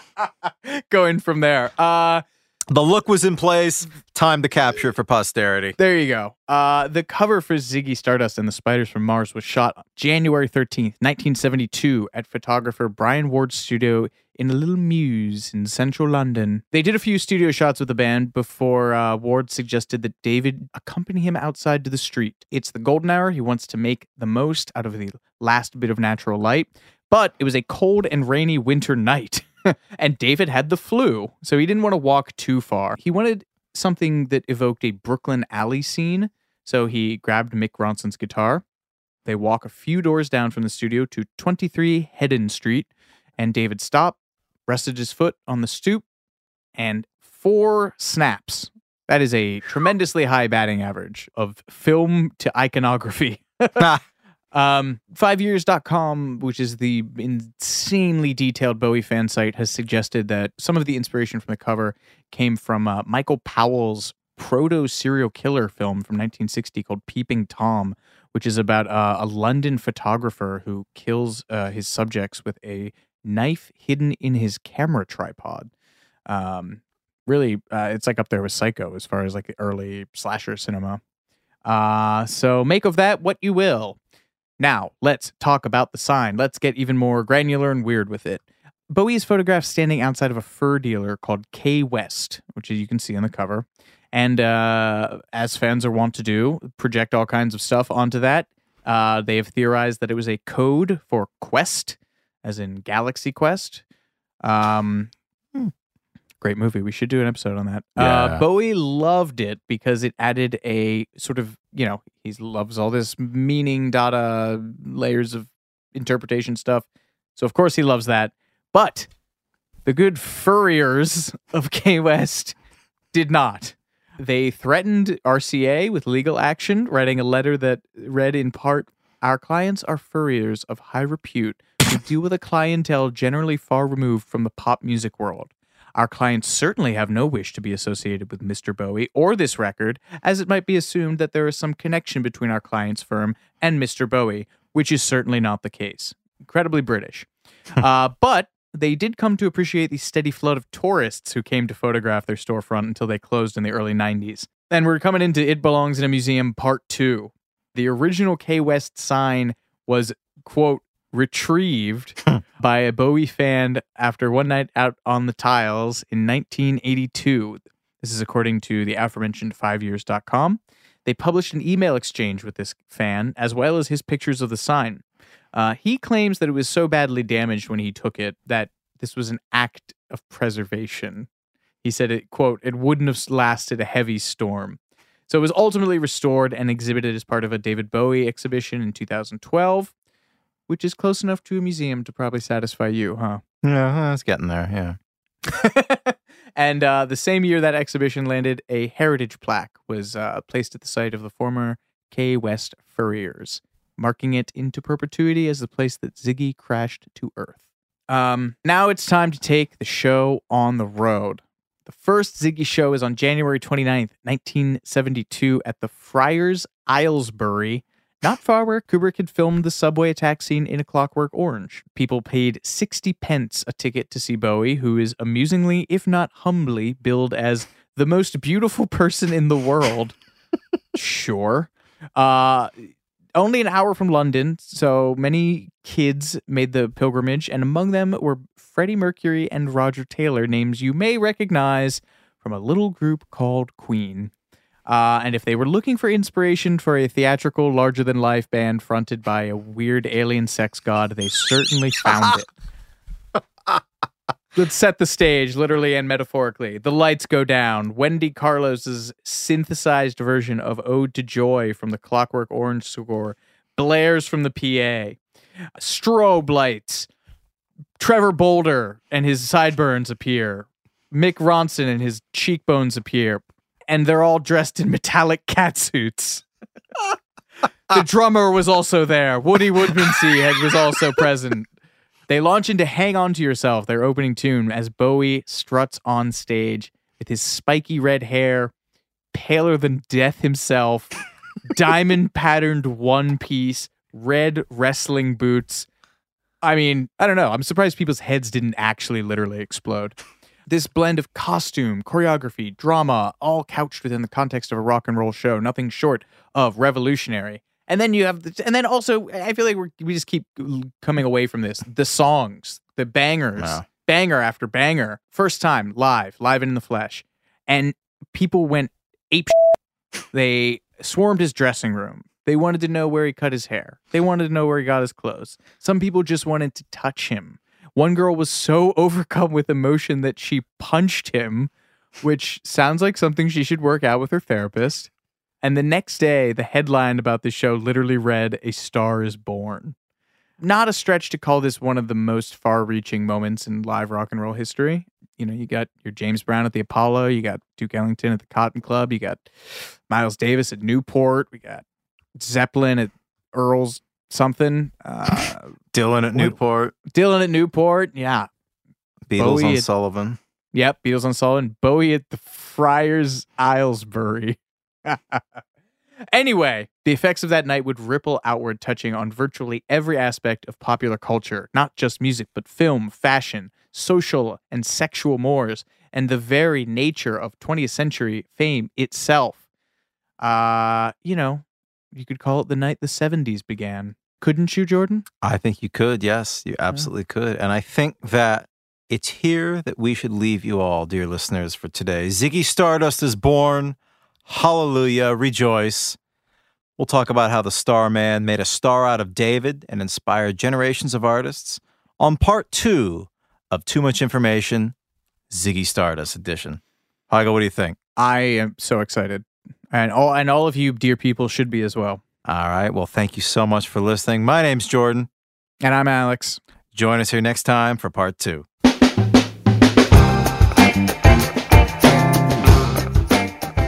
Going from there. Uh, The look was in place. Time to capture it for posterity. There you go. Uh, the cover for Ziggy Stardust and the Spiders from Mars was shot January 13th, 1972, at photographer Brian Ward's studio in a little mews in central London. They did a few studio shots with the band before uh, Ward suggested that David accompany him outside to the street. It's the golden hour. He wants to make the most out of the last bit of natural light. But it was a cold and rainy winter night, and David had the flu, so he didn't want to walk too far. He wanted something that evoked a Brooklyn alley scene, so he grabbed Mick Ronson's guitar. They walk a few doors down from the studio to 23 Heddon Street, and David stopped, rested his foot on the stoop, and four snaps. That is a tremendously high batting average of film to iconography. Um, fiveyears.com, which is the insanely detailed Bowie fan site, has suggested that some of the inspiration from the cover came from uh, Michael Powell's proto serial killer film from 1960 called Peeping Tom, which is about uh, a London photographer who kills uh, his subjects with a knife hidden in his camera tripod. Um, really, uh, it's like up there with Psycho as far as like the early slasher cinema. Uh, so make of that what you will. Now, let's talk about the sign. Let's get even more granular and weird with it. Bowie is photographed standing outside of a fur dealer called K West, which you can see on the cover. And uh, as fans are wont to do, project all kinds of stuff onto that. Uh, they have theorized that it was a code for Quest, as in Galaxy Quest. Um, great movie. We should do an episode on that. Uh, Bowie loved it because it added a sort of, you know, he loves all this meaning, data, layers of interpretation stuff. So, of course, he loves that. But the good furriers of K West did not. They threatened RCA with legal action, writing a letter that read in part Our clients are furriers of high repute who deal with a clientele generally far removed from the pop music world. Our clients certainly have no wish to be associated with Mr. Bowie or this record, as it might be assumed that there is some connection between our client's firm and Mr. Bowie, which is certainly not the case. Incredibly British. uh, but they did come to appreciate the steady flood of tourists who came to photograph their storefront until they closed in the early 90s. And we're coming into It Belongs in a Museum Part 2. The original K West sign was, quote, retrieved by a Bowie fan after one night out on the tiles in 1982. This is according to the aforementioned 5years.com. They published an email exchange with this fan, as well as his pictures of the sign. Uh, he claims that it was so badly damaged when he took it that this was an act of preservation. He said it, quote, it wouldn't have lasted a heavy storm. So it was ultimately restored and exhibited as part of a David Bowie exhibition in 2012, which is close enough to a museum to probably satisfy you, huh? Yeah, it's getting there. Yeah. and uh, the same year that exhibition landed, a heritage plaque was uh, placed at the site of the former K West Furriers, marking it into perpetuity as the place that Ziggy crashed to Earth. Um, now it's time to take the show on the road. The first Ziggy show is on January 29th, 1972, at the Friars Aylesbury, not far where Kubrick had filmed the subway attack scene in A Clockwork Orange. People paid 60 pence a ticket to see Bowie, who is amusingly, if not humbly, billed as the most beautiful person in the world. sure. Uh, only an hour from London, so many kids made the pilgrimage, and among them were Freddie Mercury and Roger Taylor, names you may recognize from a little group called Queen. Uh, and if they were looking for inspiration for a theatrical, larger than life band fronted by a weird alien sex god, they certainly found it. Let's set the stage, literally and metaphorically. The lights go down. Wendy Carlos's synthesized version of Ode to Joy from the Clockwork Orange score blares from the PA. Strobe lights. Trevor Bolder and his sideburns appear. Mick Ronson and his cheekbones appear. And they're all dressed in metallic cat suits. the drummer was also there. Woody Woodmansey was also present. They launch into Hang On to Yourself, their opening tune, as Bowie struts on stage with his spiky red hair, paler than death himself, diamond patterned one piece, red wrestling boots. I mean, I don't know. I'm surprised people's heads didn't actually literally explode. This blend of costume, choreography, drama, all couched within the context of a rock and roll show, nothing short of revolutionary. And then you have, the, and then also, I feel like we're, we just keep coming away from this. The songs, the bangers, Wow. banger after banger, first time live, live and in the flesh, and people went ape. They swarmed his dressing room. They wanted to know where he cut his hair. They wanted to know where he got his clothes. Some people just wanted to touch him. One girl was so overcome with emotion that she punched him, which sounds like something she should work out with her therapist. And the next day, the headline about the show literally read, A Star is Born. Not a stretch to call this one of the most far reaching moments in live rock and roll history. You know, you got your James Brown at the Apollo, you got Duke Ellington at the Cotton Club, you got Miles Davis at Newport, we got Zeppelin at Earl's something, uh, Dylan at Newport, Dylan at Newport, yeah. Beatles Bowie on at- Sullivan. Yep, Beatles on Sullivan, Bowie at the Friars Aylesbury. anyway, the effects of that night would ripple outward, touching on virtually every aspect of popular culture, not just music, but film, fashion, social and sexual mores, and the very nature of 20th century fame itself. Uh, you know, you could call it the night the 70s began. Couldn't you, Jordan? I think you could. Yes, you absolutely could. And I think that it's here that we should leave you all, dear listeners, for today. Ziggy Stardust is born. Hallelujah. Rejoice. We'll talk about how the Starman made a star out of David and inspired generations of artists on part two of Too Much Information, Ziggy Stardust edition. Heigl, what do you think? I am so excited. And all and all of you dear people should be as well. All right. Well, thank you so much for listening. My name's Jordan. And I'm Alex. Join us here next time for part two.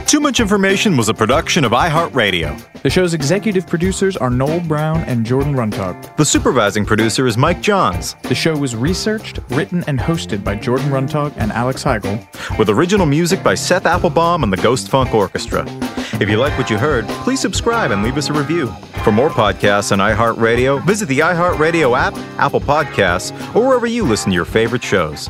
Too Much Information was a production of iHeartRadio. The show's executive producers are Noel Brown and Jordan Runtag. The supervising producer is Mike Johns, The show was researched, written, and hosted by Jordan Runtag and Alex Heigl. with original music by Seth Applebaum and the Ghost Funk Orchestra. If you like what you heard, please subscribe and leave us a review. For more podcasts on iHeartRadio, visit the iHeartRadio app, Apple Podcasts, or wherever you listen to your favorite shows.